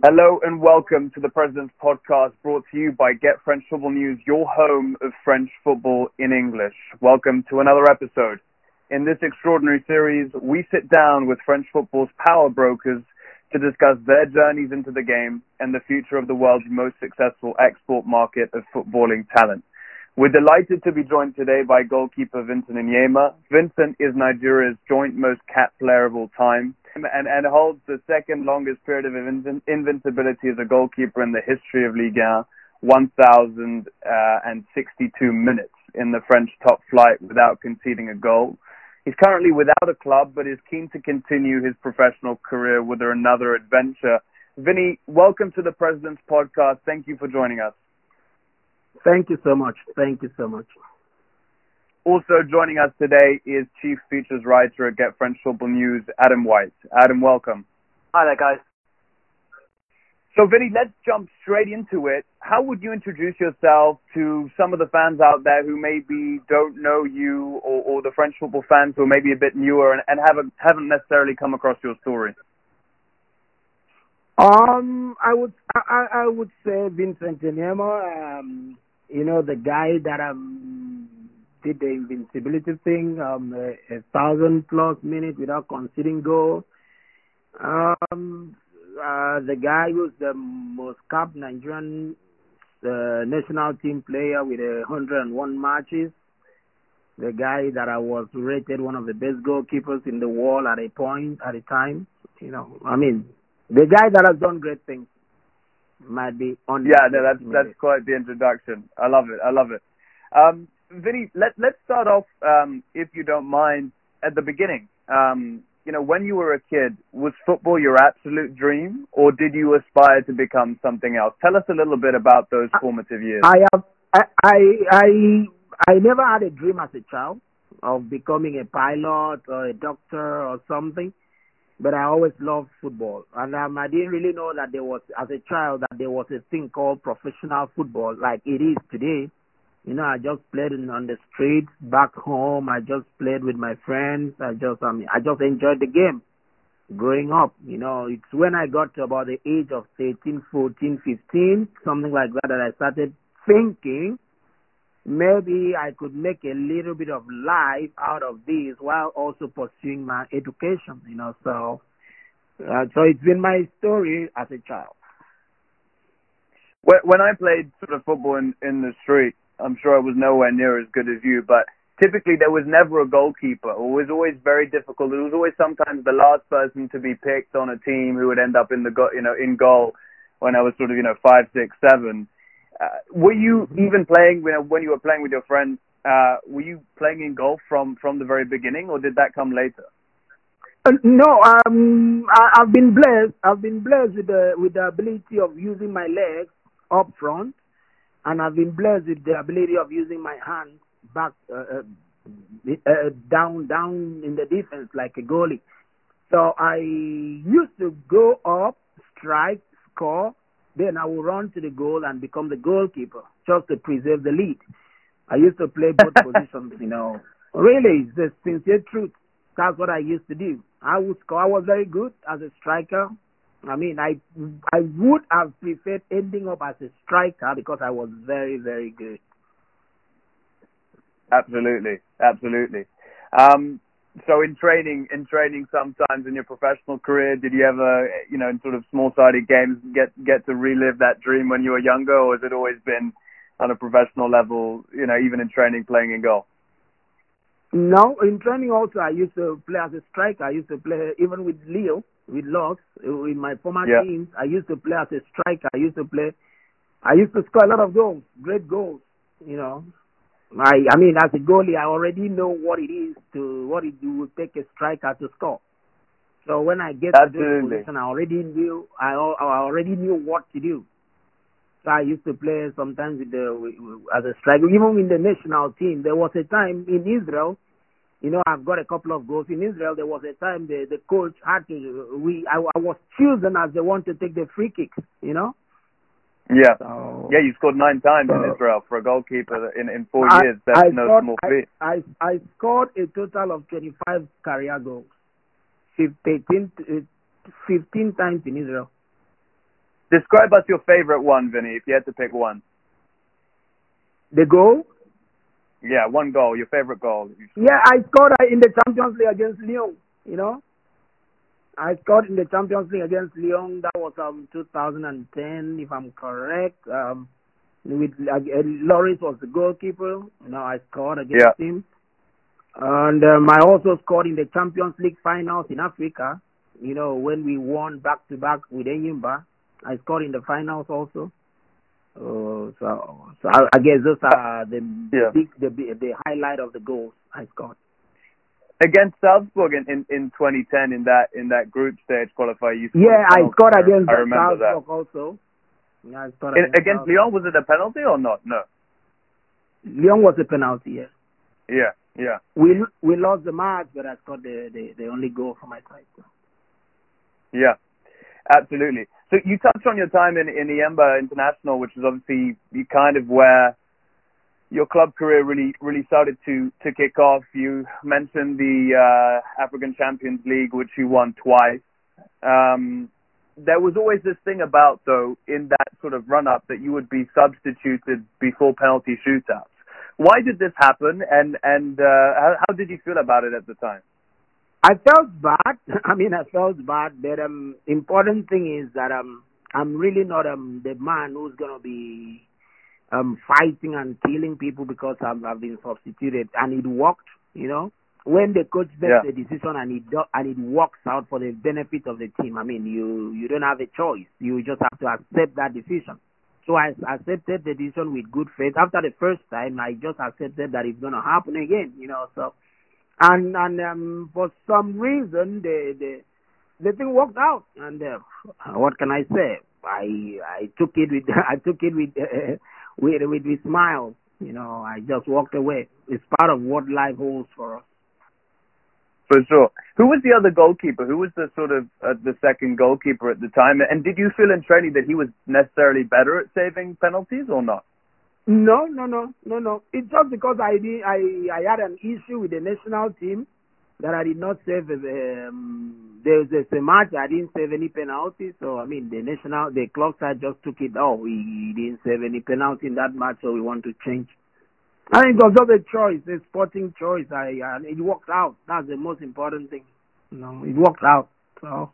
Hello and welcome to the President's Podcast brought to you by Get French Football News, your home of French football in English. Welcome to another episode. In this extraordinary series, we sit down with French football's power brokers to discuss their journeys into the game and the future of the world's most successful export market of footballing talent. We're delighted to be joined today by goalkeeper Vincent Enyeama. Vincent is Nigeria's joint most capped player of all time and, and holds the second longest period of invincibility as a goalkeeper in the history of Ligue 1, 1,062 uh, minutes in the French top flight without conceding a goal. He's currently without a club, but is keen to continue his professional career with another adventure. Vinny, welcome to the President's Podcast. Thank you for joining us. Thank you so much. Thank you so much. Also joining us today is Chief Features Writer at Get French Football News, Adam White. Adam, welcome. Hi there, guys. So, Vinny, let's jump straight into it. How would you introduce yourself to some of the fans out there who maybe don't know you or, or the French football fans who are maybe a bit newer and, and haven't, haven't necessarily come across your story? Um, I would I, I would say Vincent Enyeama, um, you know, the guy that um did the invincibility thing, um, a, a thousand plus minutes without conceding goal. Um, uh, the guy who's the most capped Nigerian uh, national team player with a 101 matches. The guy that I was rated one of the best goalkeepers in the world at a point at a time. You know, I mean, the guy that has done great things might be on. Yeah, no, that's that's quite the introduction. I love it. I love it. Um, Vinny, let let's start off, um, if you don't mind, at the beginning. Um, you know, when you were a kid, was football your absolute dream, or did you aspire to become something else? Tell us a little bit about those formative years. I have, I, I, I, I never had a dream as a child of becoming a pilot or a doctor or something but I always loved football. And um, I didn't really know that there was, as a child, that there was a thing called professional football like it is today. You know, I just played in, on the streets back home. I just played with my friends. I just, I mean, I just enjoyed the game growing up. You know, it's when I got to about the age of 13, 14, 15, something like that, that I started thinking maybe I could make a little bit of life out of this while also pursuing my education, you know. So, uh, so it's been my story as a child. When I played sort of football in, in the street, I'm sure I was nowhere near as good as you, but typically there was never a goalkeeper. It was always very difficult. It was always sometimes the last person to be picked on a team who would end up in the go- you know in goal when I was sort of you know five, six, seven. Uh, were you even playing you know, when you were playing with your friends? Uh, were you playing in golf from from the very beginning, or did that come later? Uh, no, um, I, I've been blessed. I've been blessed with the with the ability of using my legs up front, and I've been blessed with the ability of using my hands back uh, uh, uh, down down in the defense like a goalie. So I used to go up, strike, score, then I will run to the goal and become the goalkeeper just to preserve the lead. I used to play both positions, you know. Really, it's the sincere truth. That's what I used to do. I would score. I was very good as a striker. I mean, I I would have preferred ending up as a striker because I was very very good. Absolutely, absolutely. Um, so in training, in training, sometimes in your professional career, did you ever, you know, in sort of small-sided games, get get to relive that dream when you were younger, or has it always been on a professional level, you know, even in training, playing in goal? No, in training also, I used to play as a striker. I used to play even with Lille, with Lux, uh, in my former yeah. teams. I used to play as a striker. I used to play. I used to score a lot of goals, great goals, you know. I I mean, as a goalie, I already know what it is to what it would take a striker to score. So when I get Absolutely. to this position, I already knew I I already knew what to do. So I used to play sometimes with the as a striker, even in the national team. There was a time in Israel, you know, I've got a couple of goals in Israel. There was a time the the coach had to we I, I was chosen as the one to take the free kicks, you know. Yeah, so, yeah, you scored nine times in Israel for a goalkeeper in in four I, years. That's I no scored, small feat. I, I I scored a total of twenty five career goals, 15, 15 times in Israel. Describe us your favorite one, Vinny, if you had to pick one. The goal? Yeah, one goal. Your favorite goal. Yeah, I scored uh, in the Champions League against Lyon. You know, I scored in the Champions League against Lyon. That was um 2010, if I'm correct. Um, with uh, Lloris was the goalkeeper. You know, I scored against Yeah. him. And um, I also scored in the Champions League finals in Africa. You know, when we won back to back with Enyimba, I scored in the finals also. Uh, so, so I, I guess those are the Yeah. big, the the highlight of the goals I scored. Against Salzburg in, in, in 2010 in that in that group stage qualifier, you scored Yeah, I scored against I remember that. Salzburg also. Yeah, I scored In, against. Lyon, was it a penalty or not? No. Lyon was a penalty. Yes, Yeah, yeah. we we lost the match, but I scored the the, the only goal for my side. Yeah, absolutely. So you touched on your time in in the Enyimba International, which is obviously kind of where your club career really really started to to kick off. You mentioned the uh, African Champions League, which you won twice. Um, there was always this thing about though in that sort of run up that you would be substituted before penalty shootouts. Why did this happen, and and uh, how, how did you feel about it at the time? I felt bad. I mean, I felt bad. But um, important thing is that um, I'm really not um the man who's gonna be um fighting and killing people because I'm, I've been substituted, and it worked. You know, when the coach makes Yeah. a decision and it do, and it works out for the benefit of the team. I mean, you you don't have a choice. You just have to accept that decision. So I accepted the decision with good faith. After the first time, I just accepted that it's gonna happen again. You know, so and and um, for some reason the the the thing worked out and uh, what can I say I I took it with I took it with uh, with with with smile you know I just walked away it's part of what life holds for us For sure. Who was the other goalkeeper? Who was the sort of uh, the second goalkeeper at the time? And did you feel in training that he was necessarily better at saving penalties or not? No no no no no. It's just because I did I I had an issue with the national team that I did not save um there was a match I didn't save any penalties. So I mean the national the club side just took it. Oh he didn't save any penalty in that match so we want to change. I think it was just a choice a sporting choice. I and it worked out. That's the most important thing. You know it worked out. So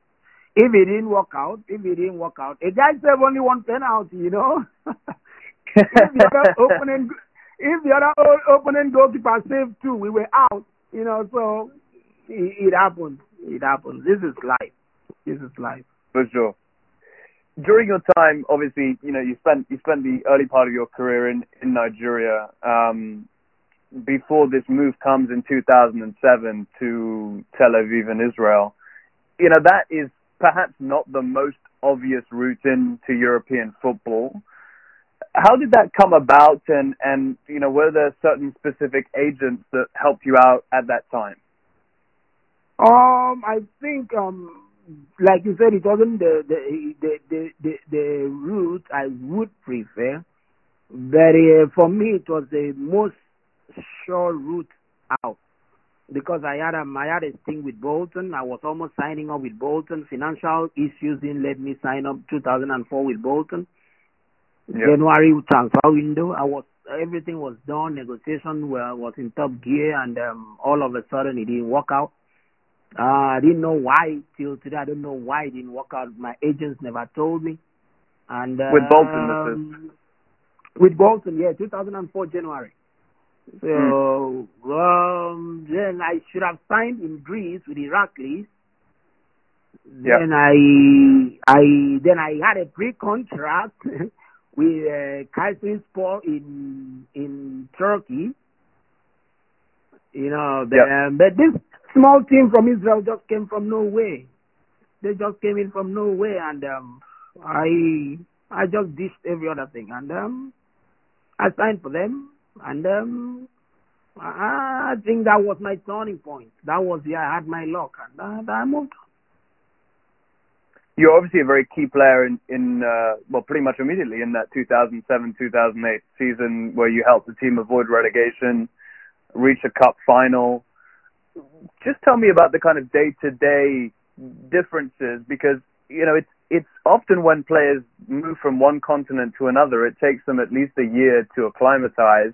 if it didn't work out if it didn't work out a guy saved only one penalty you know if the other opponent if the other o- opponent goalkeeper saved two, we were out. You know, so it, it happened. It happened. This is life. This is life. For sure. During your time, obviously, you know, you spent you spent the early part of your career in in Nigeria. Um, before this move comes in 2007 to Tel Aviv in Israel, you know that is perhaps not the most obvious route into European football. How did that come about, and and you know were there certain specific agents that helped you out at that time? Um, I think um, like you said, it wasn't the the the the the, the route I would prefer, but uh, for me it was the most sure route out because I had um, I had a thing with Bolton. I was almost signing up with Bolton. Financial issues didn't let me sign up 2004 with Bolton. January transfer window. I was everything was done. Negotiation were, was in top gear, and um, all of a sudden it didn't work out. Uh, I didn't know why till today. I don't know why it didn't work out. My agents never told me. And uh, With Bolton, this um, with Bolton, yeah, 2004 January. So Hmm. um, then I should have signed in Greece with Iraklis. Then I I then I had a pre-contract with uh, Kayserispor in in Turkey. You know, but, Yeah. um, but this small team from Israel just came from nowhere. They just came in from nowhere, and um, I I just dished every other thing, and um, I signed for them, and um, I, I think that was my turning point. That was where I had my luck, and uh, I moved. You're obviously a very key player in, in uh, well, pretty much immediately in that 2007-2008 season where you helped the team avoid relegation, reach a cup final. Just tell me about the kind of day-to-day differences because you know it's it's often when players move from one continent to another, it takes them at least a year to acclimatize.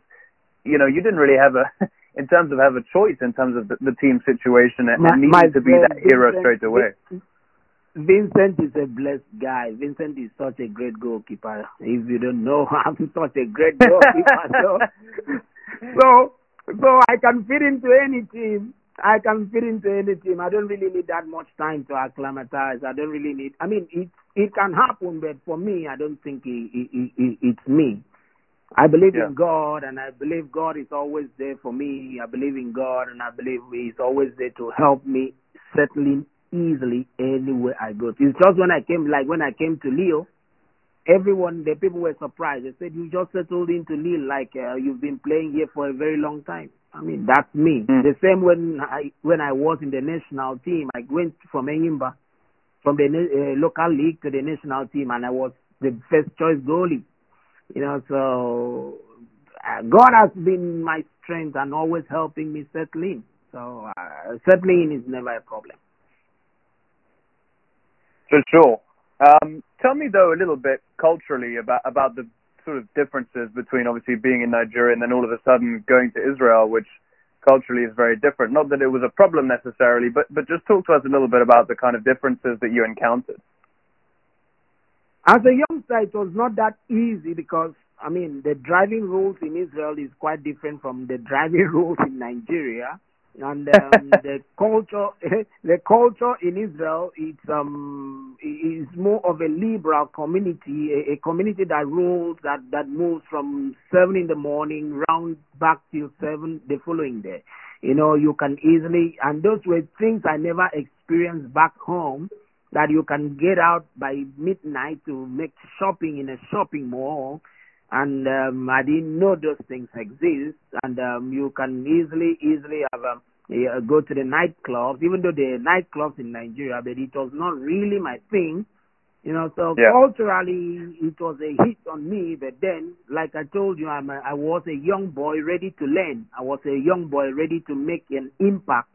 You know, you didn't really have a, in terms of have a choice in terms of the, the team situation and My- my to be that hero straight away. Vincent is a blessed guy. Vincent is such a great goalkeeper. If you don't know, I'm such a great goalkeeper. so, so, so I can fit into any team. I can fit into any team. I don't really need that much time to acclimatize. I don't really need. I mean, it it can happen, but for me, I don't think it, it, it, it's me. I believe Yeah. in God, and I believe God is always there for me. I believe in God, and I believe He's always there to help me settling easily anywhere I go. It's just when I came, like when I came to Lille, everyone, the people were surprised. They said, "You just settled into Lille like uh, you've been playing here for a very long time." I mean, that's me. Mm. The same when I when I was in the national team, I went from Enyimba, from the uh, local league to the national team, and I was the first choice goalie. You know, so uh, God has been my strength and always helping me settle in. So uh, settling in is never a problem. For sure. Um, tell me though a little bit culturally about about the sort of differences between obviously being in Nigeria and then all of a sudden going to Israel, which culturally is very different. Not that it was a problem necessarily, but but just talk to us a little bit about the kind of differences that you encountered. As a youngster, it was not that easy because, I mean, the driving rules in Israel is quite different from the driving rules in Nigeria. And um, the culture, the culture in Israel, it's um, is more of a liberal community, a, a community that rules that that moves from seven in the morning round back till seven the following day. You know, you can easily, and those were things I never experienced back home that you can get out by midnight to make shopping in a shopping mall and um, I didn't know those things exist. And um, you can easily easily have um, uh, go to the nightclubs. Even though the nightclubs in Nigeria but it was not really my thing you know. So Yeah. culturally it was a hit on me. But then like I told you I'm a, I was a young boy ready to learn. I was a young boy ready to make an impact.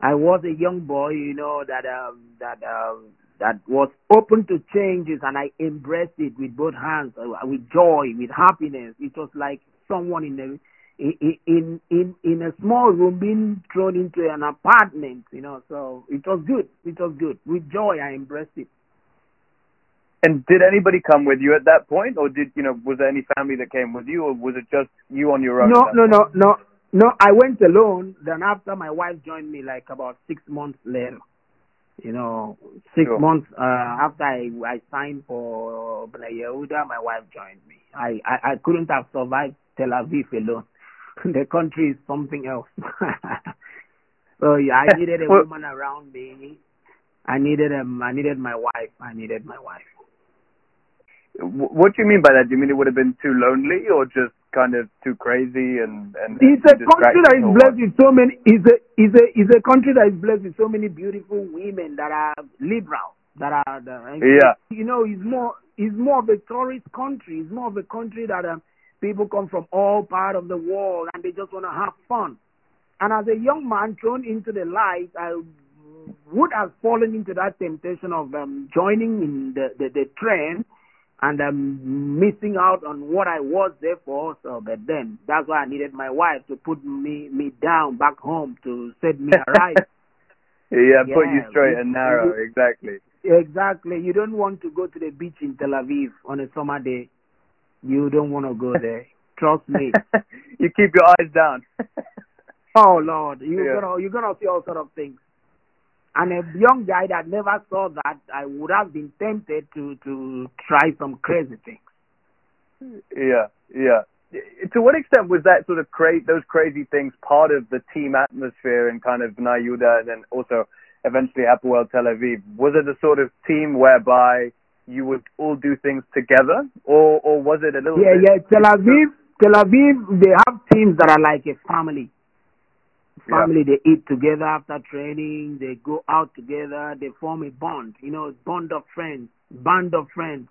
I was a young boy, you know, that um, that um, that was open to changes, and I embraced it with both hands, uh, with joy, with happiness. It was like someone in a in in in in a small room being thrown into an apartment, you know. So it was good. It was good. With joy, I embraced it. And did anybody come with you at that point, or did you know was there any family that came with you, or was it just you on your own? No, no, no, no, no. I went alone. Then after my wife joined me, like about six months later. You know, six Sure. months uh, after I, I signed for Bnei Yehuda, my wife joined me. I, I, I couldn't have survived Tel Aviv alone. the country is something else. so yeah, I needed a Well- woman around me. I needed um, I needed my wife. I needed my wife. What do you mean by that? Do you mean it would have been too lonely, or just kind of too crazy and and It's a country that is blessed with so many. Is a is a is a country that is blessed with so many beautiful women that are liberal. That are the, and Yeah. You know, it's more it's more of a tourist country. It's more of a country that um, people come from all part of the world and they just want to have fun. And as a young man thrown into the light, I would have fallen into that temptation of um, joining in the, the, the trend and I'm missing out on what I was there for. So, but then that's why I needed my wife to put me me down back home to set me right. Yeah, put you straight and narrow. Exactly. exactly. You don't want to go to the beach in Tel Aviv on a summer day. You don't want to go there. Trust me. you keep your eyes down. Oh Lord, you're Yeah. gonna you're gonna see all sort of things. And a young guy that never saw that, I would have been tempted to to try some crazy things. yeah, yeah. To what extent was that sort of cra- those crazy things part of the team atmosphere and kind of Bnei Yehuda and then also eventually Hapoel Tel Aviv? Was it a sort of team whereby you would all do things together, or or was it a little Yeah, bit? yeah. Tel Aviv, Tel Aviv, they have teams that are like a family. Yeah. Family, they eat together after training. They go out together. They form a bond. You know, bond of friends, band of friends.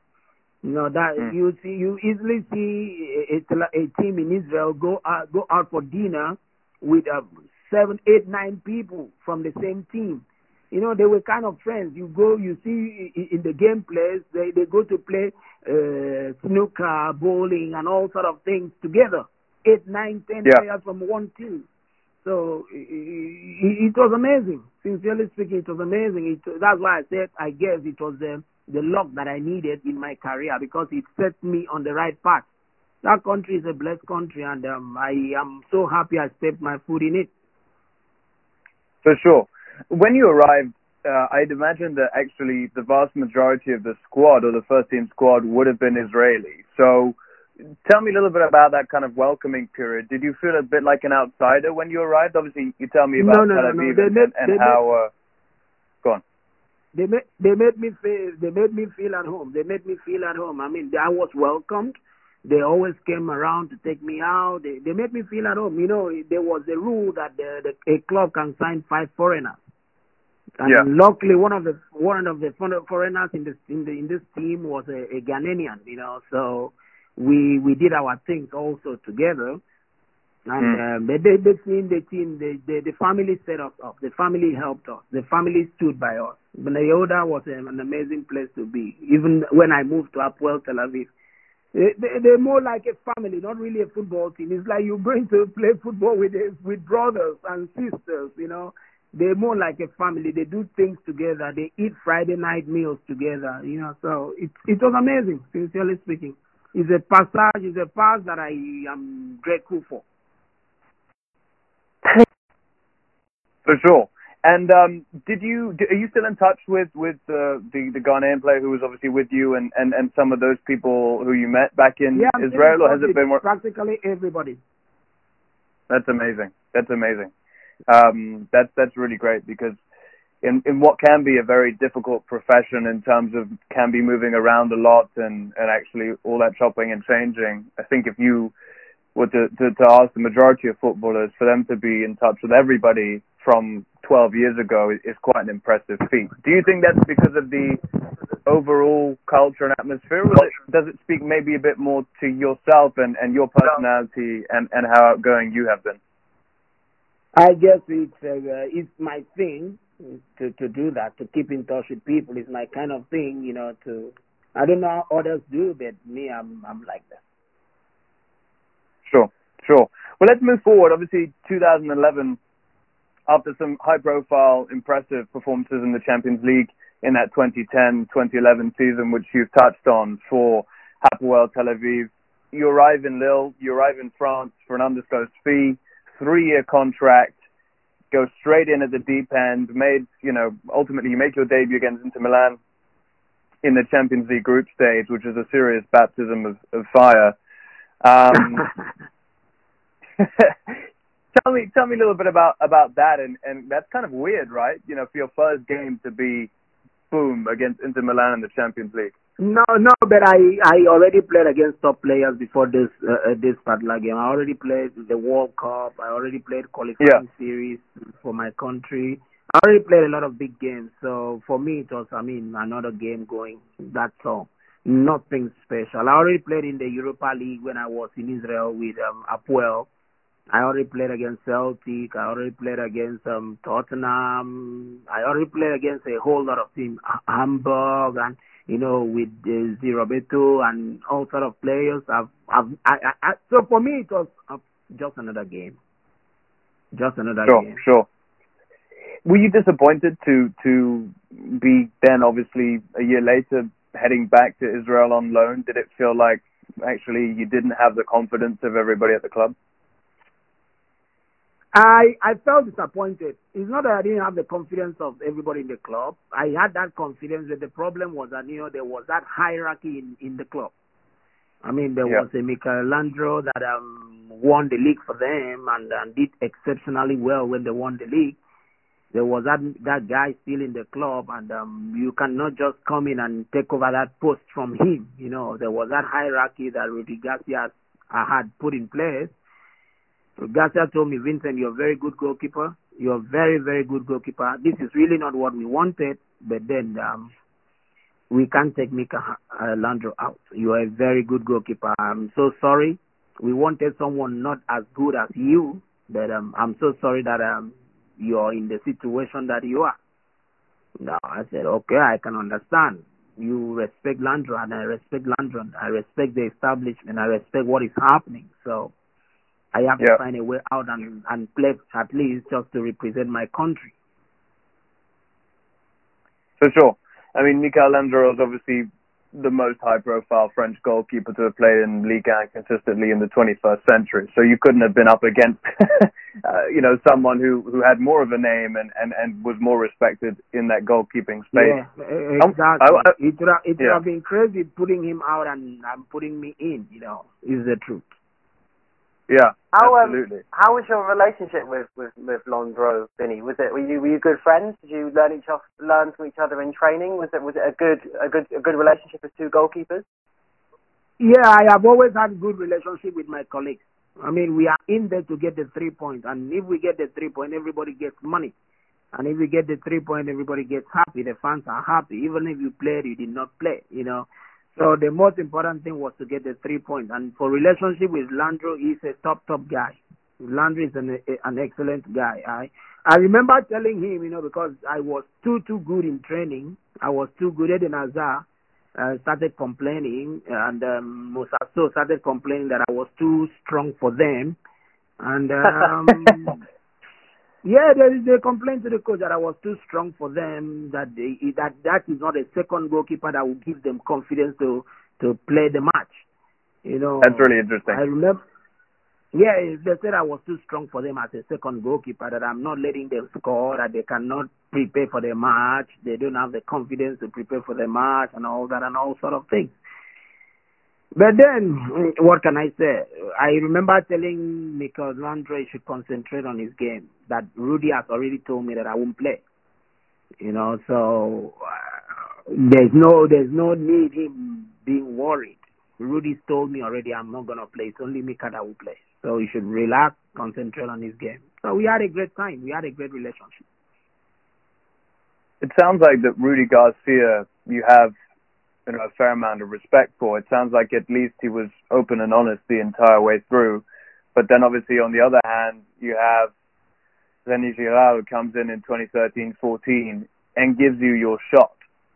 You know that Mm. you see, you easily see a, a, a team in Israel go out, go out for dinner with uh, seven, eight, nine people from the same team. You know, they were kind of friends. You go, you see in the game place, they, they go to play uh, snooker, bowling, and all sort of things together. Eight, nine, ten Yeah. players from one team. So it, it, was amazing. Sincerely speaking, it was amazing. It, that's why I said, I guess it was the, the luck that I needed in my career because it set me on the right path. That country is a blessed country, and um, I am so happy I stepped my foot in it. For sure. When you arrived, uh, I'd imagine that actually the vast majority of the squad or the first team squad would have been Israeli. So tell me a little bit about that kind of welcoming period. Did you feel a bit like an outsider when you arrived? Obviously, you tell me about No, no, Tel no, no. And, made- and how. Uh, go on. They made they made me feel they made me feel at home. They made me feel at home. I mean, I was welcomed. They always came around to take me out. They they made me feel at home. You know, there was a rule that the, the a club can sign five foreigners. And Yeah. luckily, one of the one of the foreign- foreigners in this in the in this team was a, a Ghanaian. You know, so we we did our things also together. And Mm. um, the, the, team, the team, the, the, the family set us up. The family helped us. The family stood by us. Bnei Yehuda was an, an amazing place to be. Even when I moved to Hapoel Tel Aviv, they, they, they're more like a family, not really a football team. It's like you're going to play football with with brothers and sisters. You know, they're more like a family. They do things together. They eat Friday night meals together. You know, so it it was amazing. Sincerely speaking, it's a passage. It's a pass that I am grateful for. For sure. And um, did you are you still in touch with with uh, the the Ghanaian player who was obviously with you and, and, and some of those people who you met back in Yeah, Israel, or has it been more? practically everybody? That's amazing. That's amazing. Um, that's that's really great because in in what can be a very difficult profession in terms of can be moving around a lot and and actually all that chopping and changing. I think if you were to, to, to ask the majority of footballers for them to be in touch with everybody from 12 years ago is, quite an impressive feat. Do you think that's because of the overall culture and atmosphere, or does it, does it speak maybe a bit more to yourself and, and your personality and, and how outgoing you have been? I guess it's uh, it's my thing to to do that to keep in touch with people. is my kind of thing, you know. To I don't know how others do, but me, I'm I'm like that. Sure, sure. Well, let's move forward. Obviously, 2011, after some high-profile, impressive performances in the Champions League in that 2010-2011 season, which you've touched on for Hapoel Tel Aviv, you arrive in Lille, you arrive in France for an undisclosed fee, three-year contract, go straight in at the deep end, made, you know, ultimately you make your debut against Inter Milan in the Champions League group stage, which is a serious baptism of, of fire. Um, tell me, tell me a little bit about about that, and and that's kind of weird, right? You know, for your first game to be boom against Inter Milan in the Champions League. No, no, but I I already played against top players before this uh, uh, this particular game. I already played the World Cup. I already played qualifying Yeah. series for my country. I already played a lot of big games. So for me, it was I mean another game going. That's all. Nothing special. I already played in the Europa League when I was in Israel with um, Hapoel. I already played against Celtic. I already played against um, Tottenham. I already played against a whole lot of teams, Hamburg, and you know with uh, Zé Roberto and all sort of players. I've, I've, I, I, I, so for me, it was uh, just another game. Just another Sure, game. sure. Were you disappointed to to be then obviously a year later heading back to Israel on loan? Did it feel like actually you didn't have the confidence of everybody at the club? I I felt disappointed. It's not that I didn't have the confidence of everybody in the club. I had that confidence, but the problem was that you know there was that hierarchy in in the club. I mean, there Yeah. was a Mickaël Landreau that um won the league for them and, and did exceptionally well when they won the league. There was that that guy still in the club, and um you cannot just come in and take over that post from him. You know, there was that hierarchy that Rudy Garcia had put in place. Garcia told me, Vincent, you're a very good goalkeeper. You're a very, very good goalkeeper. This is really not what we wanted, but then um, we can't take Mika Landreau out. You are a very good goalkeeper. I'm so sorry. We wanted someone not as good as you, but um, I'm so sorry that um, you're in the situation that you are. No, I said, okay, I can understand. You respect Landreau, and I respect Landreau. I respect the establishment. I respect what is happening. So I have Yeah. to find a way out and, and play at least just to represent my country. For sure. I mean, Mickaël Landreau is obviously the most high-profile French goalkeeper to have played in Ligue 1 consistently in the 21st century. So you couldn't have been up against, uh, you know, someone who, who had more of a name and, and, and was more respected in that goalkeeping space. Yeah, Um, exactly. I- I- it would have, it would yeah. have been crazy putting him out and, and putting me in. You know, is the truth. Yeah, How um, absolutely. how was your relationship with with with Landreau, Vinny? Was it were you were you good friends? Did you learn each off, learn from each other in training? Was it was it a good a good a good relationship as two goalkeepers? Yeah, I have always had good relationship with my colleagues. I mean, we are in there to get the three points, and if we get the three point, everybody gets money. And if we get the three point, everybody gets happy. The fans are happy, even if you played, you did not play. You know. So the most important thing was to get the three points. And for relationship with Landreau, he's a top top guy. Landreau is an an excellent guy. I I remember telling him, you know, because I was too too good in training. I was too good. Eden Hazard uh, started complaining, and um, Moussa Sow started complaining that I was too strong for them. And um, yeah, they they complained to the coach that I was too strong for them. That they, that that is not a second goalkeeper that will give them confidence to to play the match. You know, That's really interesting. I remember. Yeah, they said I was too strong for them as a second goalkeeper. That I'm not letting them score. That they cannot prepare for the match. They don't have the confidence to prepare for the match and all that and all sort of things. But then, what can I say? I remember telling Mickaël Landreau should concentrate on his game. That Rudy has already told me that I won't play. You know, so uh, there's no there's no need him being worried. Rudy's told me already I'm not gonna play. It's only Mika that will play. So he should relax, concentrate on his game. So we had a great time. We had a great relationship. It sounds like that Rudy Garcia, you have you know, a fair amount of respect for. It sounds like at least he was open and honest the entire way through. But then obviously on the other hand, you have René Girard who comes in in 2013-14 and gives you your shot.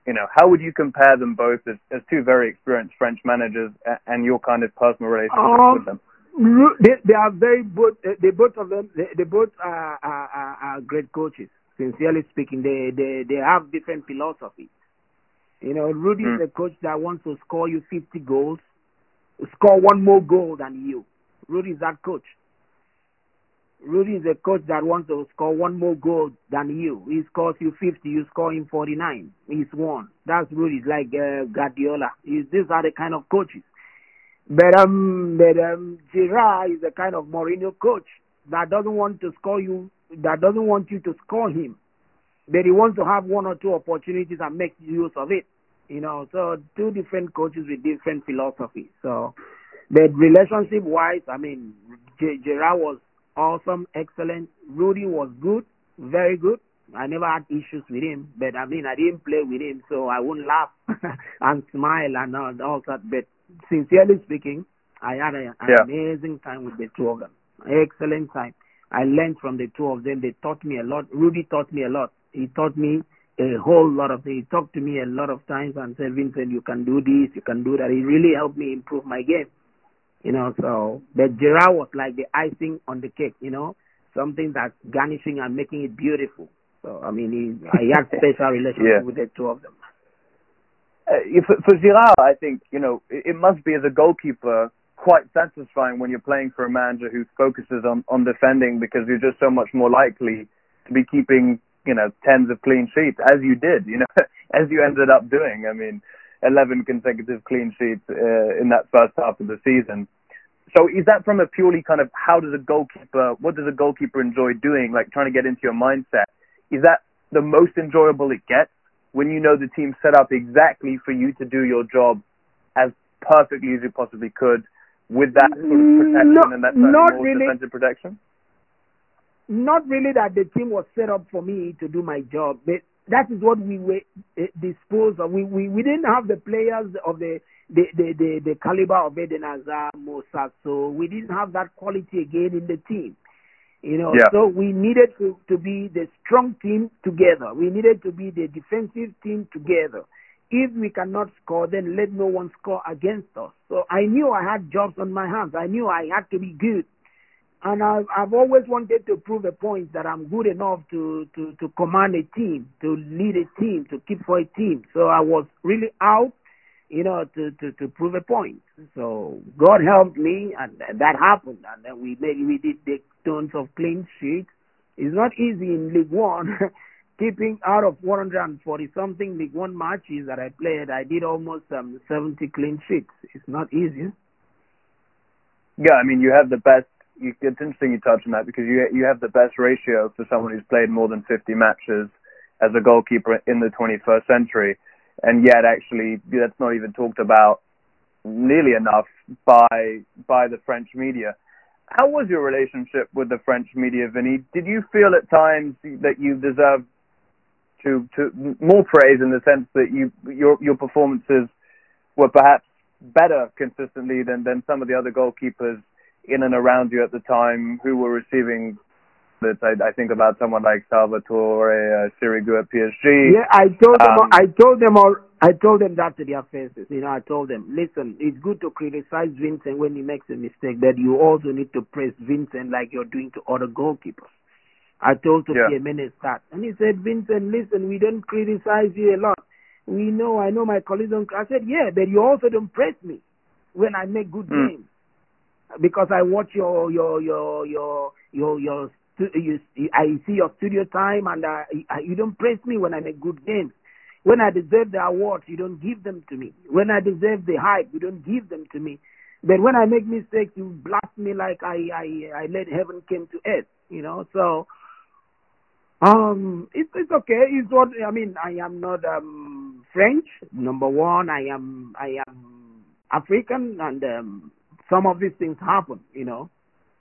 You know, how would you compare them both as, as two very experienced French managers and, your kind of personal relationship Um, with them? They, they are very both. They both of them. They, they both are, are, are, are great coaches. Sincerely speaking, they they they have different philosophies. You know, Rudy is Mm. a coach that wants to score you 50 goals, score one more goal than you. Rudy is that coach. Rudy is a coach that wants to score one more goal than you. He scores you 50, you score him 49. He's won. That's Rudy. Like uh, Guardiola. He's, these are the kind of coaches. But um, but um, Girard is a kind of Mourinho coach that doesn't want to score you, that doesn't want you to score him, but he wants to have one or two opportunities and make use of it. You know, so two different coaches with different philosophies. So, but relationship wise, I mean, Girard was awesome, excellent. Rudy was good, very good. I never had issues with him, but I mean, I didn't play with him, so I wouldn't laugh and smile and all, all that. But sincerely speaking, I had a, an Yeah. amazing time with the two of them. Excellent time. I learned from the two of them. They taught me a lot. Rudy taught me a lot. He taught me a whole lot of things. He talked to me a lot of times and said, Vincent, you can do this, you can do that. He really helped me improve my game. You know, so but Girard was like the icing on the cake, you know, something that's garnishing and making it beautiful. So I mean, he, I had special relationship Yeah. with the two of them. Uh, for, for Girard, I think you know it, it must be as a goalkeeper quite satisfying when you're playing for a manager who focuses on on defending because you're just so much more likely to be keeping you know tens of clean sheets as you did, you know, as you ended up doing. I mean, 11 consecutive clean sheets uh, in that first half of the season. So is that from a purely kind of how does a goalkeeper, what does a goalkeeper enjoy doing, like trying to get into your mindset? Is that the most enjoyable it gets when you know the team set up exactly for you to do your job as perfectly as you possibly could with that sort of protection No- and that not more really. defensive protection? Not really that the team was set up for me to do my job, but that is what we were uh, disposed of. We, we we didn't have the players of the the the the, the caliber of Eden Hazard, Moussa Sow. We didn't have that quality again in the team. You know, Yeah. so we needed to, to be the strong team together. We needed to be the defensive team together. If we cannot score, then let no one score against us. So I knew I had jobs on my hands. I knew I had to be good. And I've, I've always wanted to prove a point that I'm good enough to, to, to command a team, to lead a team, to keep for a team. So I was really out, you know, to, to, to prove a point. So God helped me and that happened. And then we made, we did the tons of clean sheets. It's not easy in League One. Keeping out of 140 something League One matches that I played, I did almost um, 70 clean sheets. It's not easy. Yeah, I mean, you have the best. You, it's interesting you touch on that because you you have the best ratio for someone who's played more than 50 matches as a goalkeeper in the 21st century, and yet actually that's not even talked about nearly enough by by the French media. How was your relationship with the French media, Vinny? Did you feel at times that you deserved to to more praise in the sense that you your your performances were perhaps better consistently than than some of the other goalkeepers in and around you at the time who were receiving that I, I think about someone like Salvatore uh, Sirigu at PSG. Yeah, I told them. Um, I told them all. I told them that to their faces. You know, I told them, listen, it's good to criticize Vincent when he makes a mistake, but you also need to praise Vincent like you're doing to other goalkeepers. I told to Yeah. Jimenez that, and he said, Vincent, listen, we don't criticize you a lot. We know, I know my colleagues don't. I said, yeah, but you also don't praise me when I make good Mm. games because I watch your your your your your your. You, I see your studio time, and uh, you don't praise me when I make good games. When I deserve the awards, you don't give them to me. When I deserve the hype, you don't give them to me. But when I make mistakes, you blast me like I I I let heaven came to earth. You know, so um, it's it's okay. It's what I mean. I am not um French. Number one, I am I am African, and um, some of these things happen. You know,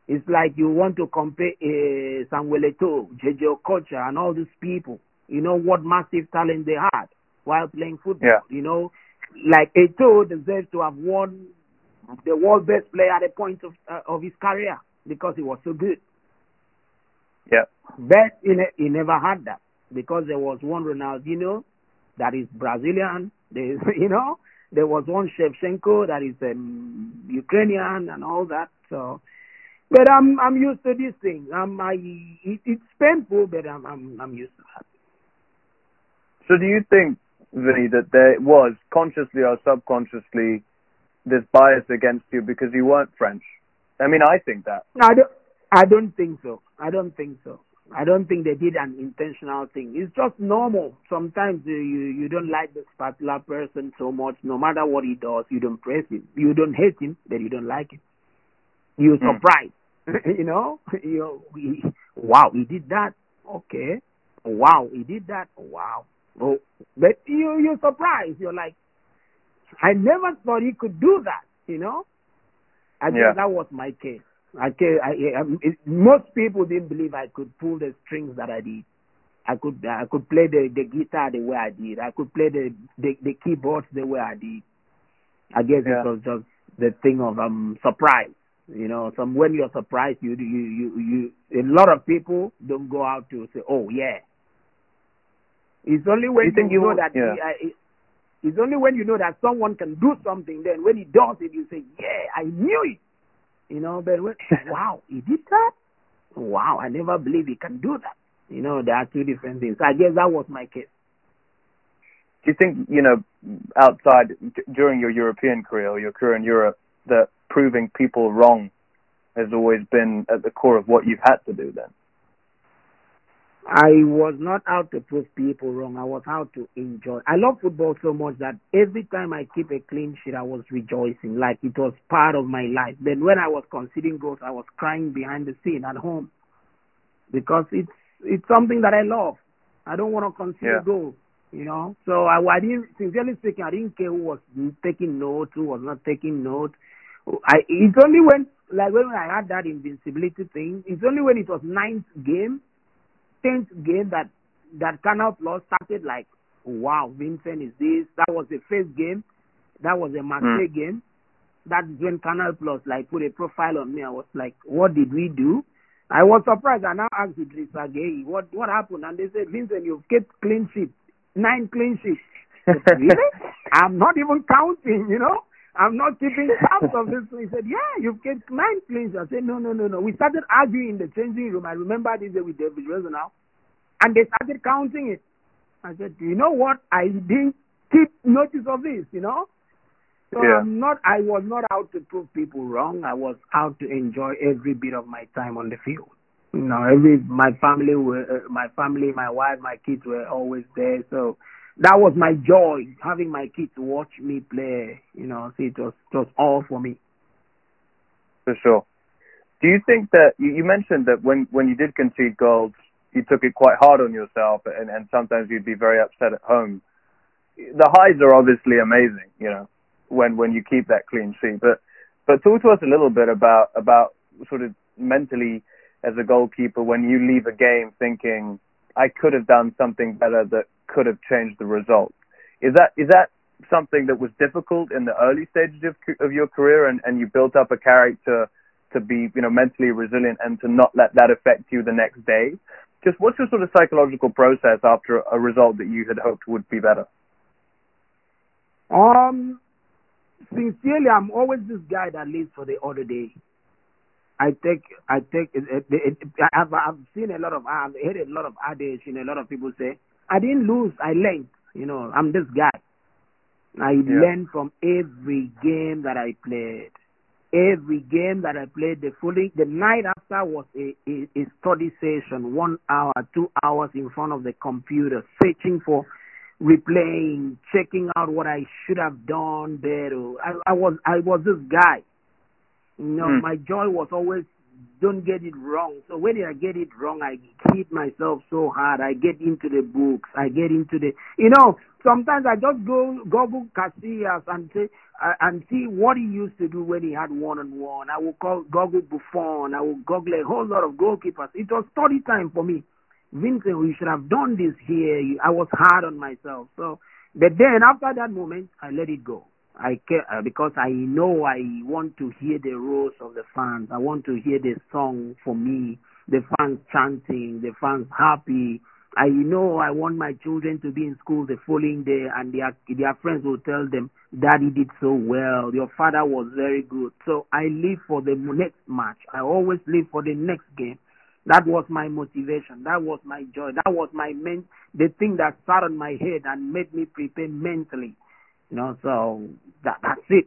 it's like you want to compare uh, Samuel Eto'o, JJ Okocha, and all these people. You know what massive talent they had while playing football. Yeah. You know, like Eto'o deserves to have won the world best player at a point of uh, of his career because he was so good. Yeah. But he, ne- he never had that because there was one Ronaldinho that is Brazilian. There is, you know, there was one Shevchenko that is um, Ukrainian and all that. So, but I'm I'm used to these things. I'm I it, it's painful, but I'm I'm I'm used to that. So do you think, Vinny, that there was consciously or subconsciously this bias against you because you weren't French? I mean, I think that. I don't. I don't think so. I don't think so. I don't think they did an intentional thing. It's just normal. Sometimes you you, you don't like this particular person so much. No matter what he does, you don't praise him. You don't hate him, but you don't like him. You're Hmm. surprised. you know. You he, wow, he did that. Okay. Wow, he did that. Wow. Oh, but you you're surprised. You're like, I never thought he could do that. You know. I Yeah. guess that was my case. I, I, I it, most people didn't believe I could pull the strings that I did. I could I could play the, the guitar the way I did. I could play the, the the keyboards the way I did. I guess Yeah. it was just the thing of um surprise. You know, some when you're surprised, you you you you. A lot of people don't go out to say, "Oh yeah." It's only when You think you know that yeah. it- it's only when you know that someone can do something. Then when he does it, you say, "Yeah, I knew it." You know, but when, wow, he did that. Wow, I never believed he can do that. You know, there are two different things. I guess that was my case. Do you think, you know, outside d- during your European career or your career in Europe, that proving people wrong has always been at the core of what you've had to do then? I was not out to prove people wrong. I was out to enjoy. I love football so much that every time I keep a clean sheet, I was rejoicing, like it was part of my life. Then when I was conceding goals, I was crying behind the scene at home because it's it's something that I love. I don't want to concede Yeah. a goal, you know. So I, I didn't, sincerely speaking, I didn't care who was taking notes, who was not taking notes. I it's only when like when I had that invincibility thing. It's only when it was ninth game tenth game that that Canal Plus started like, wow, Vincent is this. That was the first game. That was a Marseille hmm. game. That's when Canal Plus like put a profile on me. I was like, what did we do? I was surprised. And I now asked Idris Gueye, what what happened? And they said, Vincent, you've kept clean sheets, nine clean sheets. really? I'm not even counting, you know. I'm not keeping count of this. He said, Yeah, you've kept nine clean. I said, No, no, no, no. We started arguing in the changing room. I remember this day with David now. And they started counting it. I said, You know what? I didn't keep notice of this, you know. So Yeah. I'm not. I was not out to prove people wrong. I was out to enjoy every bit of my time on the field. You know, every my family were uh, my family, my wife, my kids were always there. So that was my joy having my kids watch me play. You know, so it was it was all for me. For sure. Do you think that you, you mentioned that when when you did concede goals, you took it quite hard on yourself, and and sometimes you'd be very upset at home. The highs are obviously amazing, you know, when when you keep that clean sheet. But but talk to us a little bit about about sort of mentally as a goalkeeper when you leave a game thinking I could have done something better that could have changed the result. Is that is that something that was difficult in the early stages of, of your career, and, and you built up a character to be you know mentally resilient and to not let that affect you the next day? Just what's your sort of psychological process after a result that you had hoped would be better? Um, sincerely, I'm always this guy that lives for the other day. I take, I take, it, it, it, I've, I've seen a lot of, I've heard a lot of adage, you know, a lot of people say, I didn't lose, I learned. You know, I'm this guy. I Yeah. learned from every game that I played. Every game that I played, the following, the night after was a, a, a study session, one hour, two hours in front of the computer, searching for replaying, checking out what I should have done better. I, I was I was this guy. You know, Hmm. my joy was always don't get it wrong. So when I get it wrong, I hit myself so hard. I get into the books. I get into the, you know, sometimes I just go Google Casillas and say uh, and see what he used to do when he had one on one. I will call Google Buffon. I will Google a whole lot of goalkeepers. It was study time for me. Vincent, we should have done this here. I was hard on myself. So, but then after that moment, I let it go. I care uh, because I know I want to hear the roars of the fans. I want to hear the song for me, the fans chanting, the fans happy. I know I want my children to be in school the following day, and their their friends will tell them, "Daddy did so well. Your father was very good." So I live for the next match. I always live for the next game. That was my motivation. That was my joy. That was my men- the thing that sat on my head and made me prepare mentally. You know, so that that's it.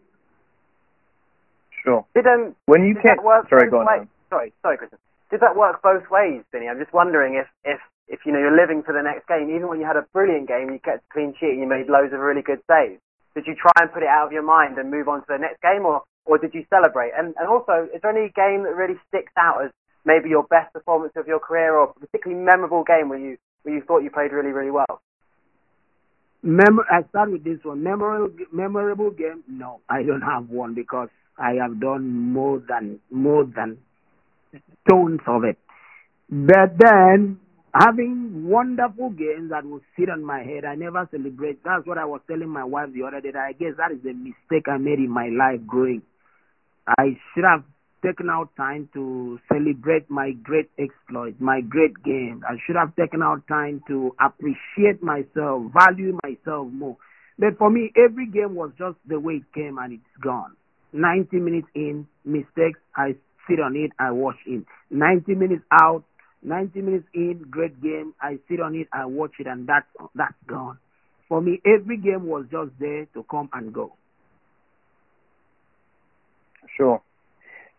Sure. Did um When you did came, that work sorry, both go on. ways? Sorry, sorry, Christian. Did that work both ways, Vinny? I'm just wondering if if if you know you're living for the next game, even when you had a brilliant game, you kept a clean sheet and you made loads of really good saves. Did you try and put it out of your mind and move on to the next game, or or did you celebrate? And and also, is there any game that really sticks out as maybe your best performance of your career, or a particularly memorable game where you where you thought you played really really well? Mem- I start with this one. Memorable, memorable game? No, I don't have one because I have done more than more than tons of it. But then having wonderful games that will sit on my head, I never celebrate. That's what I was telling my wife the other day. I guess that is a mistake I made in my life growing. I should have taken out time to celebrate my great exploits, my great games. I should have taken out time to appreciate myself, value myself more. But for me, every game was just the way it came and it's gone. 90 minutes in, mistakes, I sit on it, I watch it. 90 minutes out, 90 minutes in, great game, I sit on it, I watch it, and that's, that's gone. For me, every game was just there to come and go. Sure.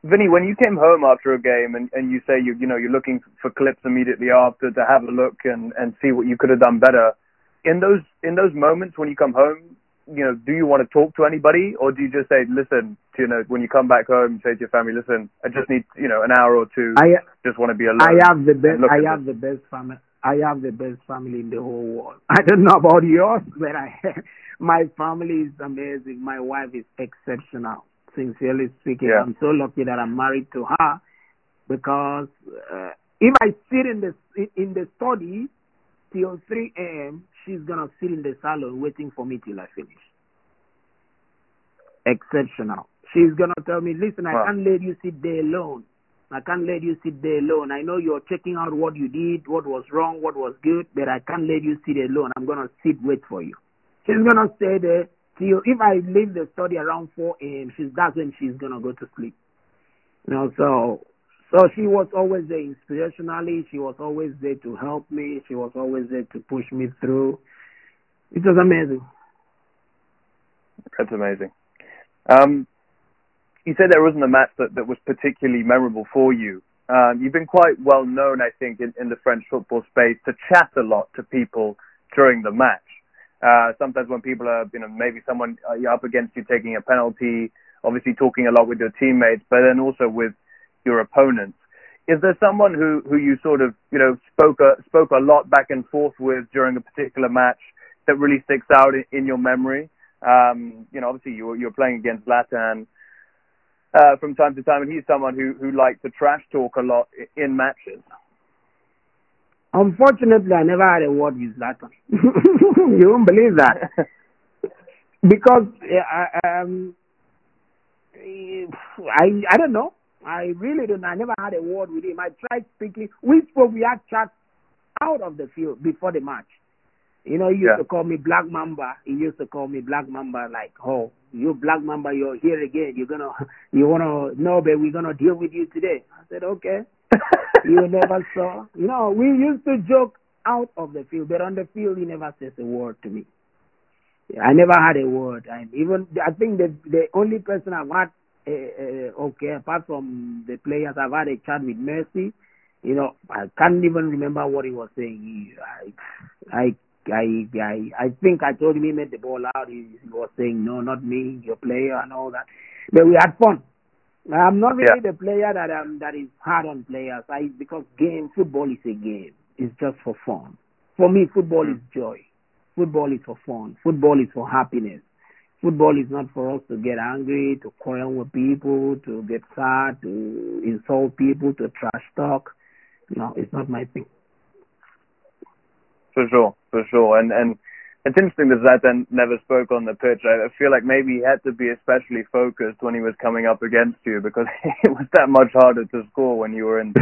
Vinny, when you came home after a game and, and you say you you know you're looking for clips immediately after to have a look and, and see what you could have done better, in those in those moments when you come home, you know, do you want to talk to anybody or do you just say, listen, to, you know, when you come back home, say to your family, listen, I just need you know an hour or two, I just want to be alone. I have the best. I have the best family. I have the best family in the whole world. I don't know about yours, but I, my family is amazing. My wife is exceptional. Sincerely speaking, Yeah. I'm so lucky that I'm married to her because uh, if I sit in the in the study till 3 a.m., she's gonna sit in the salon waiting for me till I finish. Exceptional. She's gonna tell me, listen, I Wow. can't let you sit there alone. I can't let you sit there alone. I know you're checking out what you did, what was wrong, what was good, but I can't let you sit alone. I'm gonna sit wait for you. She's gonna stay there till if I leave the study around 4 a.m. She's that's when she's gonna go to sleep. You know, so so she was always there inspirationally. She was always there to help me. She was always there to push me through. It was amazing. That's amazing. Um, you said there wasn't a match that, that was particularly memorable for you. Um, you've been quite well known, I think, in, in the French football space to chat a lot to people during the match. Uh, sometimes when people are, you know, maybe someone uh, up against you taking a penalty, obviously talking a lot with your teammates, but then also with your opponents. Is there someone who, who you sort of, you know, spoke a, spoke a lot back and forth with during a particular match that really sticks out in, in your memory? Um, you know, obviously you're, you're playing against Zlatan uh, from time to time, and he's someone who, who likes to trash talk a lot in matches. Unfortunately, I never had a word with Zlatan. you won't believe that. because uh, um, I I don't know. I really don't. I never had a word with him. I tried speaking. We spoke. We had chats out of the field before the match. You know, he used Yeah. to call me Black Mamba. He used to call me Black Mamba. Like, oh, you Black Mamba, you're here again. You're gonna, you wanna know, but we're gonna deal with you today. I said, okay. You never saw. You know, we used to joke out of the field, but on the field, he never says a word to me. I never had a word. And even I think the the only person I've had uh, uh, okay, apart from the players, I've had a chat with Messi. You know, I can't even remember what he was saying. I, I, I, I, I think I told him he made the ball out. He, he was saying, "No, not me, your player," and all that. But we had fun. I'm not really the player that um that is hard on players. I because game football is a game. It's just for fun. For me, football is joy. Football is for fun. Football is for happiness. Football is not for us to get angry, to quarrel with people, to get sad, to insult people, to trash talk. No, it's not my thing. For sure, for sure. And and it's interesting that Zlatan never spoke on the pitch. I feel like maybe he had to be especially focused when he was coming up against you because it was that much harder to score when you were in